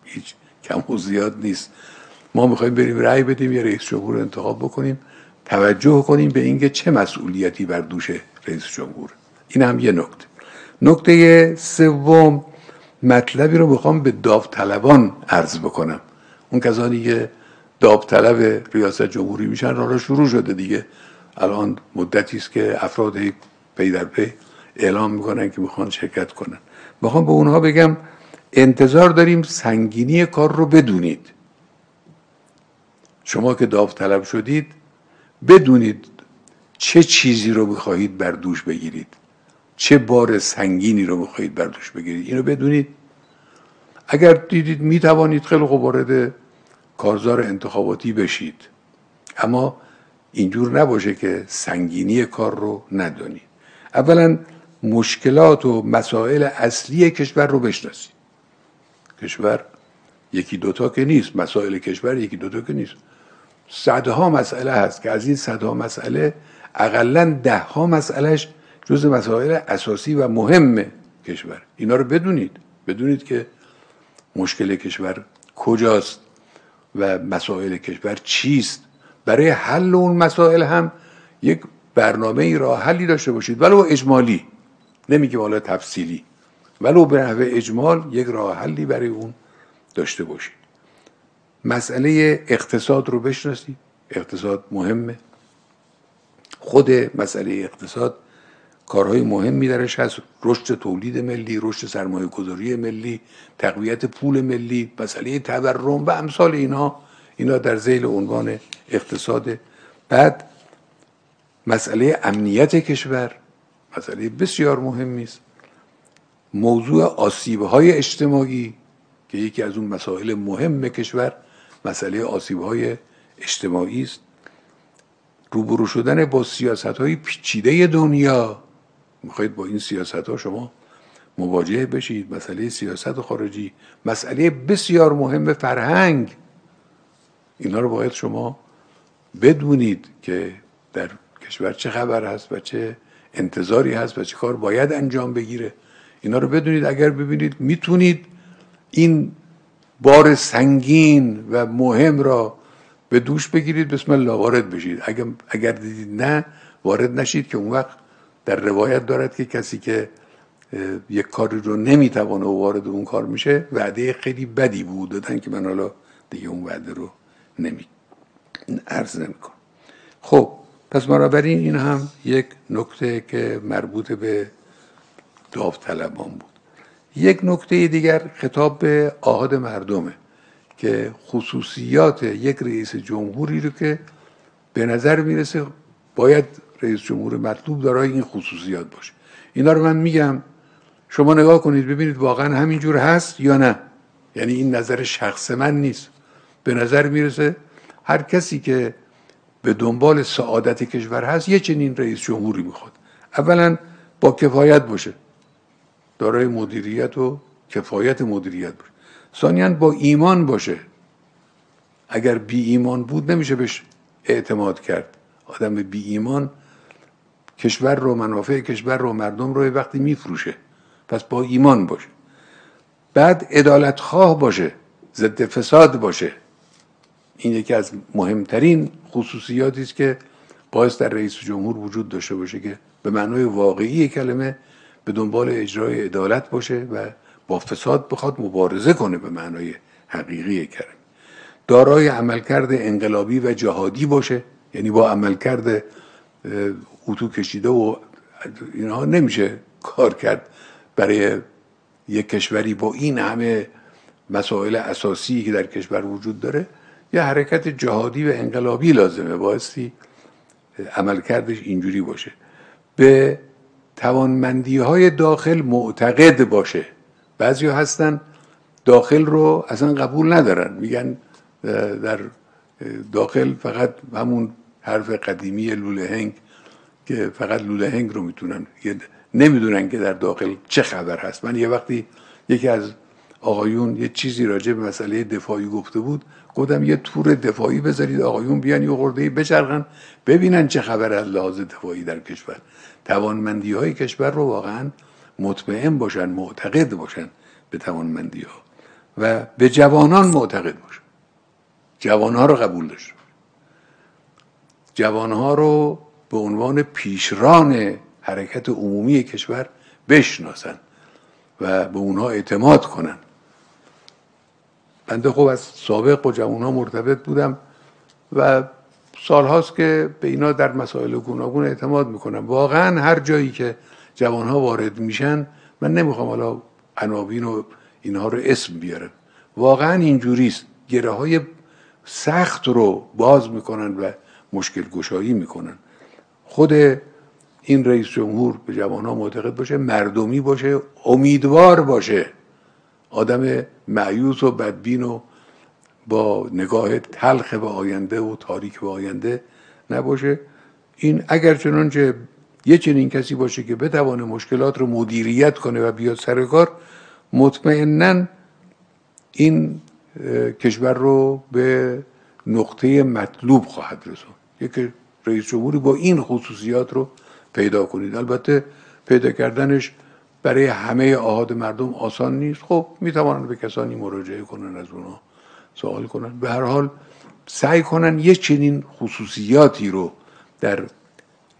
هیچ کم و زیاد نیست. ما می‌خوایم بریم رأی بدیم یه رئیس جمهور انتخاب بکنیم توجه کنیم به اینکه چه مسئولیتی بر دوش رئیس جمهور. این هم یه نکته. نکته سوم مطلبی رو می‌خوام به داوطلبان عرض بکنم. اون کسانی که داوطلب ریاست جمهوری میشن راه شروع شده دیگه. الان مدتی است که افراد پی در پی اعلام می‌کنن که می‌خوان شرکت کنن. می‌خوام به اونها بگم انتظار داریم سنگینی کار رو بدونید. شما که داوطلب شدید بدونید چه چیزی رو می‌خواهید بر دوش بگیرید. چه بار سنگینی رو می‌خواهید بر دوش بگیرید. اینو بدونید. اگر دیدید می‌توانید خیلی خوب وارد کارزار انتخاباتی بشید. اما اینجور نباشه که سنگینی کار رو ندانید. اولا مشکلات و مسائل اصلی کشور رو بشناسید. کشور یکی دوتا که نیست. مسائل کشور یکی دوتا که نیست. صدها مسئله هست که از این صدها مسئله اقلا ده ها مسئلهش جز مسائل اساسی و مهم کشور. اینا رو بدونید. بدونید که مشکل کشور کجاست و مسائل کشور چیست. برای حل اون مسائل هم یک برنامه ای راه حلی داشته باشید. ولو اجمالی. نمیگه حالا تفصیلی. ولو به نحو اجمال یک راه حلی برای اون داشته باشید. مسئله اقتصاد رو بشناسید. اقتصاد مهمه. خود مسئله اقتصاد کارهای مهمی درش هست. رشد تولید ملی رشد سرمایه گذاری ملی تقویت پول ملی مسئله تورم و امثال اینها اینا در زیل عنوان اقتصاد. بعد مسئله امنیت کشور مسئله بسیار مهمی است. موضوع آسیب های اجتماعی که یکی از اون مسائل مهم کشور مسئله آسیب های اجتماعی است. روبرو شدن با سیاست های پیچیده دنیا. می‌خواید با این سیاست ها شما مواجه بشید. مسئله سیاست خارجی مسئله بسیار مهم فرهنگ. اینا رو باید شما بدونید که در کشور چه خبر هست و چه انتظاری هست و چه کار باید انجام بگیره. اینا رو بدونید. اگر ببینید می‌تونید این بار سنگین و مهم را به دوش بگیرید بسم الله وارد بشید. اگر, اگر دیدید نه وارد نشید که اون وقت در روایت دارد که کسی که یک کاری رو نمی‌توانه و وارد اون کار میشه وعده خیلی بدی بود دادن که من حالا دیگه اون وعده رو نمی عرض نمی خب پس بنابراین این هم یک نکته که مربوط به داوطلبان بود. یک نکته دیگر خطاب به آهاد مردمه که خصوصیات یک رئیس جمهوری رو که به نظر می‌رسه باید رئیس جمهور مطلوب دارای این خصوصیات باشه. اینا رو من میگم. شما نگاه کنید ببینید واقعا همینجور هست یا نه. یعنی این نظر شخص من نیست. به نظر می‌رسه هر کسی که به دنبال سعادت کشور هست یه چنین رئیس جمهوری می‌خواد. اولا با کفایت باشه. دارای مدیریت و کفایت مدیریت باشه. ثانیا با ایمان باشه. اگر بی ایمان بود نمیشه بهش اعتماد کرد. آدم بی ایمان کشور رو منافع کشور رو مردم رو وقتی میفروشه. پس با ایمان باشه. بعد ادالت خواه باشه. ضد فساد باشه. این یکی از مهمترین خصوصیاتی است که باعث در رئیس جمهور وجود داشته باشه که به معنای واقعی کلمه به دنبال اجرای عدالت باشه و با فساد بخواد مبارزه کنه به معنای حقیقی کلمه دارای عملکرد انقلابی و جهادی باشه یعنی با عملکرد اتو کشیده و اینها نمیشه کار کرد برای یک کشوری با این همه مسائل اساسی که در کشور وجود داره یه حرکت جهادی و انقلابی لازمه بایستی عملکردش اینجوری باشه. به توانمندی های داخل معتقد باشه. بعضی هستن داخل رو اصلا قبول ندارن. میگن در داخل فقط همون حرف قدیمی لوله هنگ که فقط لوله هنگ رو می‌تونن. نمی‌دونن که در داخل چه خبر هست. من یه وقتی یکی از آقایون یه چیزی راجع به مسئله دفاعی گفته بود گفتم یه تور دفاعی بذارید آقایون بیان یه خورده بچرخن ببینن چه خبر از لحاظ دفاعی در کشور. توانمندی های کشور رو واقعا مطمئن باشن معتقد باشن به توانمندی ها و به جوانان معتقد باشن. جوان ها رو قبول داشت جوان ها رو به عنوان پیشران حرکت عمومی کشور بشناسن و به اونها اعتماد کنن. بنده خب از سابق با جوان ها مرتبط بودم و سالهاست که به اینا در مسائل گوناگون اعتماد می‌کنم. واقعا هر جایی که جوان ها وارد میشن من نمی‌خوام حالا عناوین و اینها رو اسم بیارم. واقعا اینجوریست. گره های سخت رو باز می‌کنن و مشکل گشایی می‌کنن. خود این رئیس جمهور به جوان ها معتقد باشه مردمی باشه امیدوار باشه. آدم معیوس و بدبین و با نگاه تلخ به آینده و تاریک به آینده نباشه. این اگر چنانچه یه چنین کسی باشه که بتوانه مشکلات رو مدیریت کنه و بیاد سر کار مطمئنا این کشور رو به نقطه مطلوب خواهد رسون یک رئیس جمهوری با این خصوصیات رو پیدا کنید. البته پیدا کردنش برای همه آهاد مردم آسان نیست. خب می‌توانند به کسانی مراجعه کنن از اونها. سوال کنن. به هر حال سعی کنن یه چنین خصوصیاتی رو در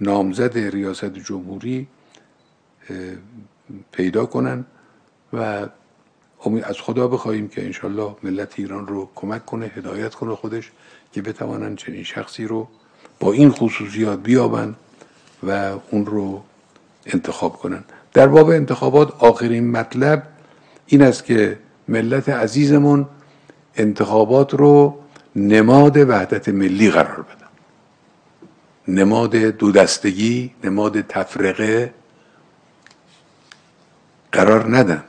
نامزد ریاست جمهوری پیدا کنن و از خدا بخواهیم که انشالله ملت ایران رو کمک کنه هدایت کنه خودش که بتوانند چنین شخصی رو با این خصوصیات بیابند و اون رو انتخاب کنن. در باب انتخابات آخرین مطلب این است که ملت عزیزمون انتخابات رو نماد وحدت ملی قرار بدن نماد دو دستگی نماد تفرقه قرار ندن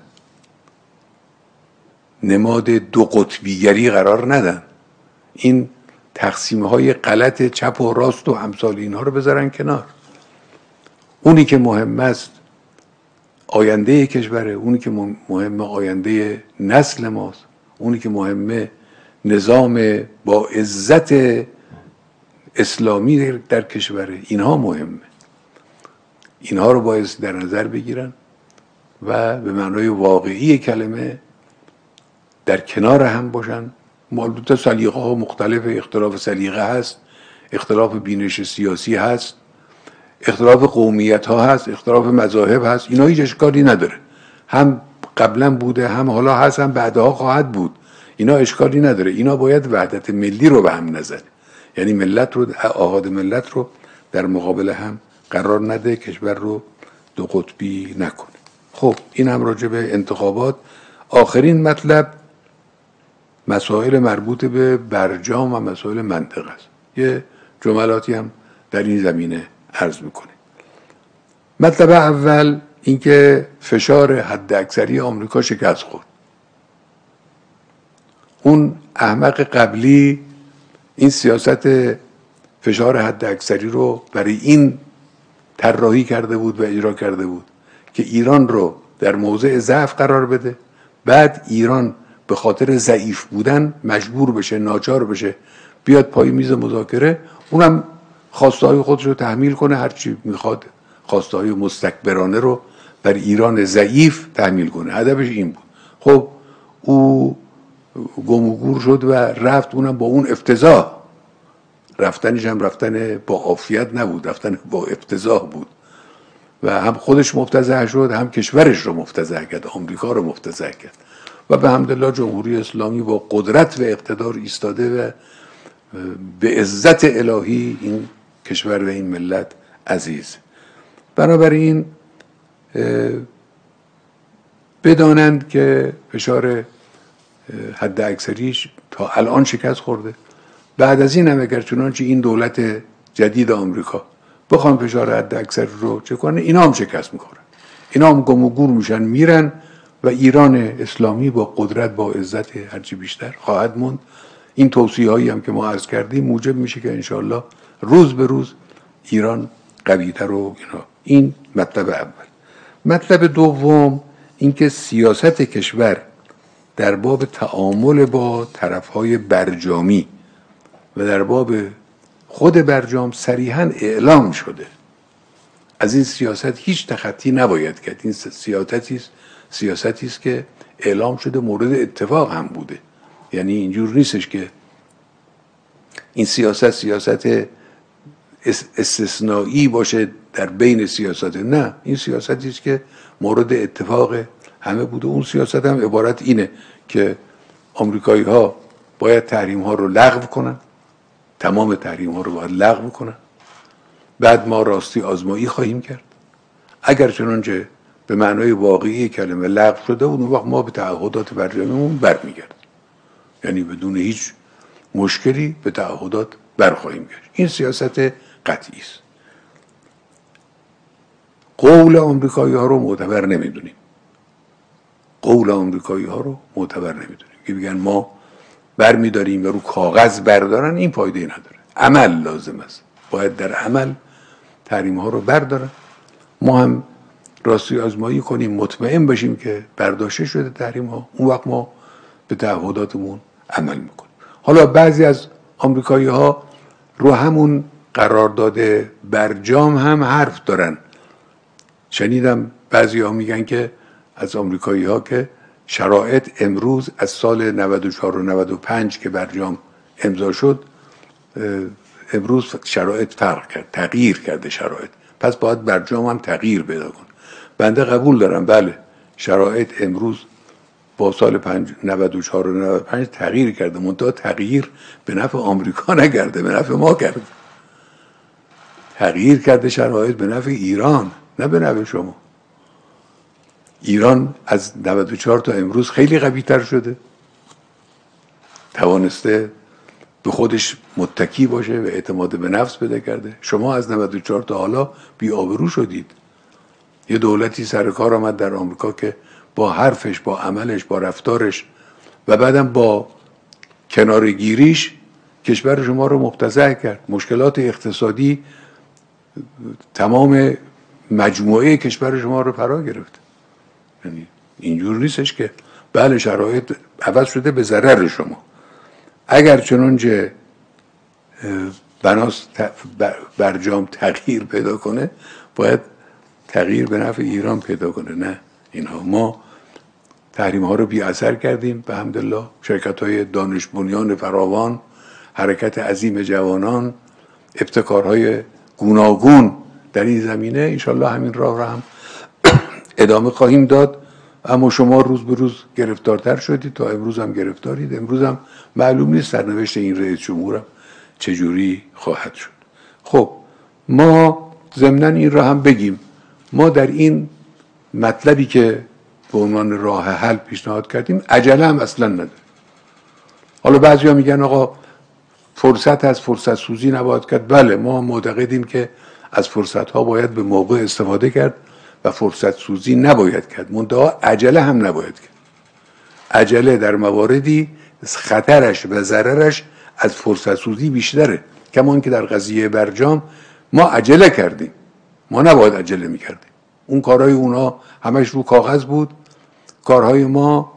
نماد دو قطبیگری قرار ندن این تقسیم های غلط چپ و راست و امثال اینها رو بذارن کنار. اونی که مهم است آینده کشوره اونی که مهم آینده نسل ماست. اونی که مهمه نظام با عزت اسلامی در کشوره اینها مهمه. اینها رو باید در نظر بگیرن و به معنای واقعی کلمه در کنار هم باشن. مالوت سلیقه ها مختلف اختلاف سلیقه هست اختلاف بینش سیاسی هست اختلاف قومیت ها هست اختلاف مذاهب هست. اینا هیچ اشکالی نداره. هم قبلا بوده هم حالا هست هم بعدها خواهد بود. اینا اشکالی نداره. اینا باید وحدت ملی رو به هم نزنه یعنی ملت رو آهاد ملت رو در مقابل هم قرار نده کشور رو دو قطبی نکنه. خب این هم راجع به انتخابات. آخرین مطلب مسائل مربوط به برجام و مسائل منطقه است. یه جملاتی هم در این زمینه عرض می‌کنه. مطلب اول اینکه فشار حد اکثری آمریکا شکست خورد. اون احمق قبلی این سیاست فشار حد اکثری رو برای این طراحی کرده بود و اجرا کرده بود که ایران رو در موضع ضعف قرار بده. بعد ایران به خاطر ضعیف بودن مجبور بشه ناچار بشه بیاد پای میز مذاکره. اونم خواسته های خودش رو تحمیل کنه هرچی می‌خواد خواسته های مستکبرانه رو بر ایران ضعیف تحمیل کنه. هدفش این بود. خب او گم شد و رفت اونم با اون افتضاح. رفتنش هم رفتن با عافیت نبود رفتن با افتضاح بود. و هم خودش مفتزه شد هم کشورش رو مفتزه کرد آمریکا رو مفتزه کرد. و به همدلله جمهوری اسلامی با قدرت و اقتدار ایستاده و به عزت الهی این کشور و این ملت عزیز. بنابراین بدانند که فشار حد اکثریش تا الان شکست خورده. بعد از این هم اگر چنانچه این دولت جدید آمریکا بخوان فشار حد اکثر رو چه کنه اینا هم شکست می‌خورن. اینا هم گم و گور میشن میرن و ایران اسلامی با قدرت با عزت هرچی بیشتر خواهد موند. این توصیه هایی هم که ما عرض کردیم موجب میشه که انشالله روز به روز ایران قویتر و اینا. این مطلب اول. مطلب دوم اینکه سیاست کشور در باب تعامل با طرفهای برجامی و در باب خود برجام صریحا اعلام شده. از این سیاست هیچ تخطی نباید کرد. این سیاستی است سیاستی است که اعلام شده مورد اتفاق هم بوده. یعنی اینجور نیستش که این سیاست سیاست استثنایی باشه در بین سیاست. نه این سیاستی است که مورد اتفاق همه بوده. اون سیاست هم عبارت اینه که آمریکایی ها باید تحریم ها رو لغو کنن. تمام تحریم ها رو باید لغو کنن. بعد ما راستی آزمایی خواهیم کرد. اگر چنانچه به معنای واقعی کلمه لغو شده اون وقت ما به تعهدات برجامیمون برمیگرد یعنی بدون هیچ مشکلی به تعهدات برخواهیم گشت. این سیاست قطعی است. قول آمریکایی ها رو معتبر نمی‌دونیم. قول آمریکایی ها رو معتبر نمی‌دونیم. که بگن ما برمیداریم و رو کاغذ بردارن این فایده نداره. عمل لازم است. باید در عمل تحریم ها رو بردارن. ما هم راستی آزمایی کنیم مطمئن باشیم که برداشته شده تحریم ها. اون وقت ما به تعهداتمون عمل می‌کنیم. حالا بعضی از آمریکایی ها رو همون قرارداد برجام هم حرف دارن. شنیدم بعضی ها میگن که از آمریکایی ها که شرایط امروز از سال 94 و 95 که برجام امضا شد امروز شرایط فرق کرد تغییر کرده شرایط. پس باید برجام هم تغییر پیدا کن. بنده قبول دارم بله شرایط امروز با سال 94 و 95 تغییر کرده. منتها تغییر به نفع آمریکا نگرده به نفع ما کرده. تغییر کرده شرایط به نفع ایران. نه به نفع شما. ایران از 94 تا امروز خیلی قوی تر شده. توانسته به خودش متکی باشه و اعتماد به نفس بده کرده. شما از 94 تا حالا بی آبرو شدید. یه دولتی سر کار آمد در آمریکا که با حرفش با عملش با رفتارش و بعدم با کنارگیریش کشور شما رو مبتزه کرد. مشکلات اقتصادی تمام مجموعه کشور شما رو فرا گرفت. یعنی اینجور نیستش که. بله شرایط عوض شده به ضرر شما. اگر چنانچه بناس برجام تغییر پیدا کنه باید تغییر به نفع ایران پیدا کنه. نه اینها. ما تحریم ها رو بی اثر کردیم. به همدلله شرکت های دانش بنیان فراوان حرکت عظیم جوانان ابتکارهای گوناگون در این زمینه انشالله همین راه را هم ادامه خواهیم داد. اما شما روز به روز گرفتارتر شدید. تا امروز هم گرفتارید. امروز هم معلوم نیست سرنوشت این رئیس جمهورم چجوری خواهد شد. خب ما ضمنا این را هم بگیم. ما در این مطلبی که به عنوان راه حل پیشنهاد کردیم عجله هم اصلا نداره حالا بعضی ها میگن آقا فرصت از فرصت سوزی نباید کرد. بله ما معتقدیم که از فرصت ها باید به موقع استفاده کرد و فرصت سوزی نباید کرد. منتها عجله هم نباید کرد. عجله در مواردی خطرش و ضررش از فرصت سوزی بیشتره. کمان که در قضیه برجام ما عجله کردیم. ما نباید عجله می‌کردیم. اون کارهای اونا همش رو کاغذ بود. کارهای ما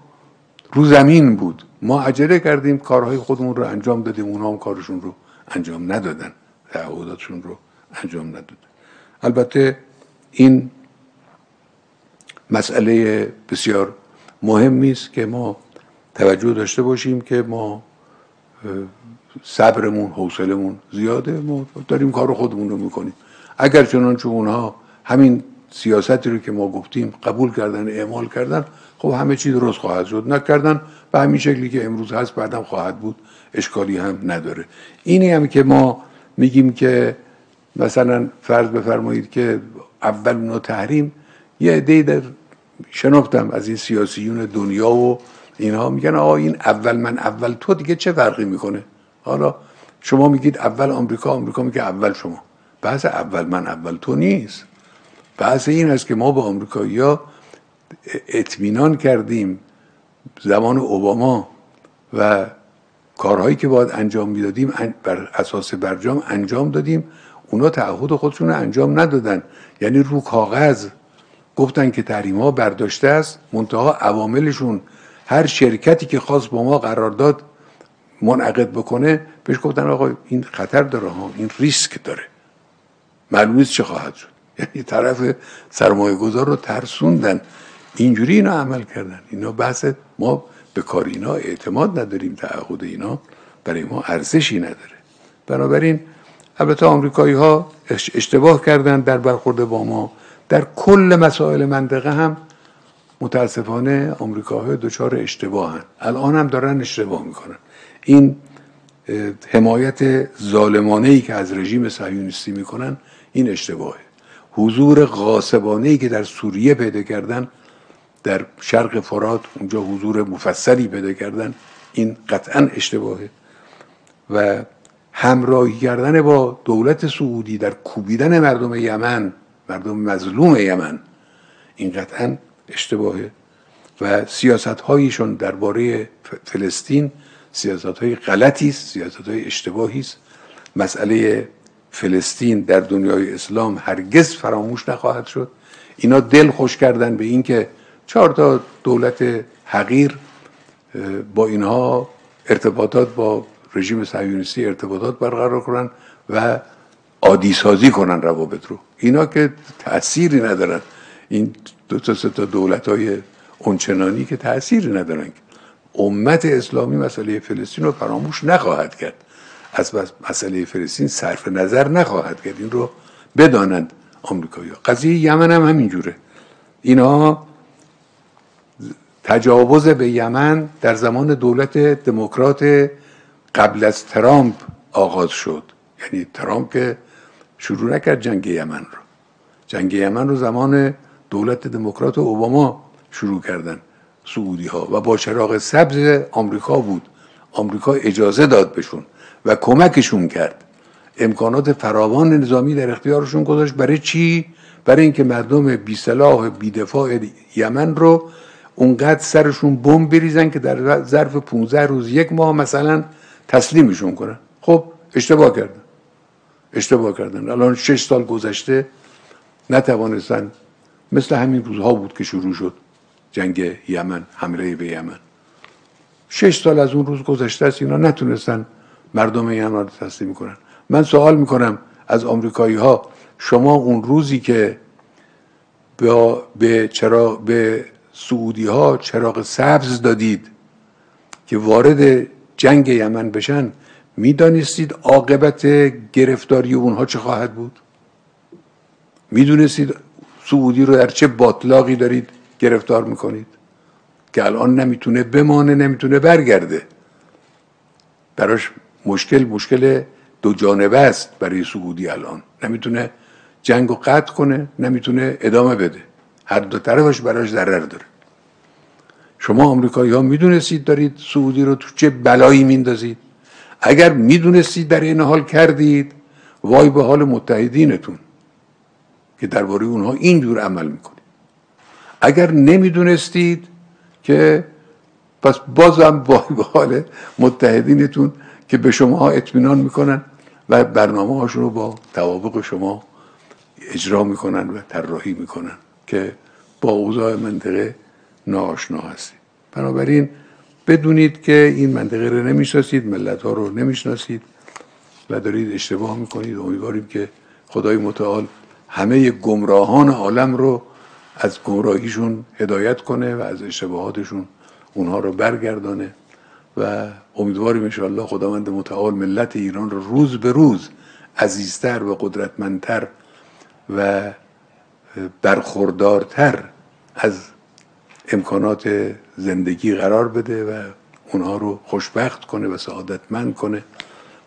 رو زمین بود. ما عجله کردیم. کارهای خودمون رو انجام دادیم. اونا هم کارشون رو انجام ندادن. تعهداتشون رو انجام ندادن البته این مسئله بسیار مهمی است که ما توجه داشته باشیم که ما صبرمون حوصلمون زیاده. ما داریم کار خودمون رو می‌کنیم. اگر چنانچه اونها همین سیاستی رو که ما گفتیم قبول کردن اعمال کردن خب همه چی درست خواهد شد. نکردن به همین شکلی که امروز هست بعدم خواهد بود. اشکالی هم نداره. اینی هم که ما میگیم که مثلا فرض بفرمایید که اول نو تحریم یه عده در شنفتم از این سیاسیون دنیا و اینها. میگن آقا این اول من اول تو دیگه چه فرقی می‌کنه؟ حالا شما میگید اول آمریکا آمریکا میگه اول شما. بحث اول من اول تو نیست. بحث این است که ما به آمریکایی‌ها اطمینان کردیم زمان اوباما و کارهایی که باید انجام می‌دادیم بر اساس برجام انجام دادیم. اونا تعهد خودشون رو انجام ندادن. یعنی رو کاغذ گفتن که تحریم ها برداشته است منتها عواملشون هر شرکتی که خواست با ما قرارداد منعقد بکنه بهش گفتن آقا این خطر داره ها این ریسک داره. معلوم نیست چه خواهد شد؟ یعنی طرف سرمایه گذار رو ترسوندن. اینجوری اینا عمل کردن. اینا بحث ما به کار اینا اعتماد نداریم تعهد اینا برای ما ارزشی نداره. بنابراین البته آمریکایی ها اشتباه کردن در برخورد با ما. در کل مسائل منطقه هم متاسفانه آمریکاهای دچار اشتباهن الان هم دارن اشتباه می‌کنن. این حمایت ظالمانه ای که از رژیم صهیونیستی می‌کنن این اشتباهه. حضور غاصبانه ای که در سوریه پیدا کردن در شرق فرات اونجا حضور مفصلی پیدا کردن این قطعا اشتباهه. و همراهی کردن با دولت سعودی در کوبیدن مردم یمن مردم مظلوم یمن. این قطعا اشتباهه. و سیاست هایشون درباره فلسطین سیاست های غلطی است سیاست های اشتباهی است. مسئله فلسطین در دنیای اسلام هرگز فراموش نخواهد شد. اینا دل خوش کردن به اینکه چهار تا دولت حقیر با اینها ارتباطات با رژیم صهیونیستی ارتباطات برقرار کنن و عادی سازی کنن روابط رو. اینا که تأثیری ندارن. این دو تا سه تا دولت های اونچنانی که تأثیری ندارن. امت اسلامی مسئله فلسطین رو فراموش نخواهد کرد. از مسئله فلسطین صرف نظر نخواهد کرد. این رو بدانند آمریکایی قضیه یمن هم همینجوره اینا تجاوز به یمن در زمان دولت دموکرات قبل از ترامپ آغاز شد. یعنی ترامپ که شروع نکرد جنگ یمن رو. جنگ یمن رو زمان دولت دموکرات اوباما شروع کردن سعودی ها و با چراغ سبز آمریکا بود. آمریکا اجازه داد بهشون و کمکشون کرد. امکانات فراوان نظامی در اختیارشون گذاشت. برای چی؟ برای اینکه مردم بی سلاح بی دفاع یمن رو اونقدر سرشون بمب بریزن که در ظرف 15 روز یک ماه مثلا تسلیمشون کنن خب اشتباه کردن اشتباه کردن الان شش سال گذشته نتوانستن مثل همین روزها بود که شروع شد جنگ یمن حمله به یمن. شش سال از اون روز گذشته است اینا نتونستن مردم یمن رو تسلیم کنن. من سوال می‌کنم از آمریکایی ها شما اون روزی که به چرا به سعودی ها چراغ سبز دادید که وارد جنگ یمن بشن می‌دانستید عاقبت گرفتاری اونها چه خواهد بود؟ می‌دونستید سعودی رو در چه باطلاقی دارید گرفتار می‌کنید؟ که الان نمی‌تونه بمانه نمی‌تونه برگرده. براش مشکل مشکل دو جانبه است برای سعودی الان. نمی‌تونه جنگ رو قطع کنه نمی‌تونه ادامه بده. هر دو طرفش براش ضرر داره. شما آمریکایی ها می‌دونستید دارید سعودی رو تو چه بلایی میندازید. اگر می‌دونستید در این حال کردید وای به حال متحدینتون که درباره اونها اینجور عمل می‌کنید. اگر نمی‌دونستید که پس بازم وای به حال متحدینتون که به شما اطمینان می‌کنن و برنامه هاشون رو با توابق شما اجرا می‌کنن و طراحی می‌کنن که با اوضاع منطقه ناآشنا هستید. بنابراین بدونید که این منطقه رو نمی‌شناسید ملت ها رو نمی‌شناسید و دارید اشتباه می‌کنید. امیدواریم که خدای متعال همه گمراهان عالم رو از گمراهیشون هدایت کنه و از اشتباهاتشون اونها رو برگردانه و امیدواریم انشاءالله خداوند متعال ملت ایران رو روز به روز عزیزتر و قدرتمندتر و برخوردارتر از امکانات زندگی قرار بده و اونها رو خوشبخت کنه و سعادتمند کنه.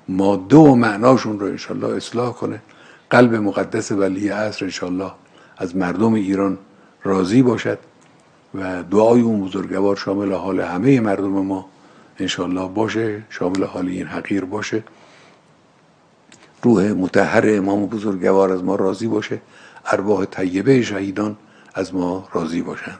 ماده و معناشون رو انشالله اصلاح کنه. قلب مقدس ولی عصر انشالله از مردم ایران راضی باشد و دعای اون بزرگوار شامل حال همه مردم ما انشالله باشه شامل حال این حقیر باشه. روح متحر امام بزرگوار از ما راضی باشه. ارواح طیبه شهیدان از ما راضی باشند.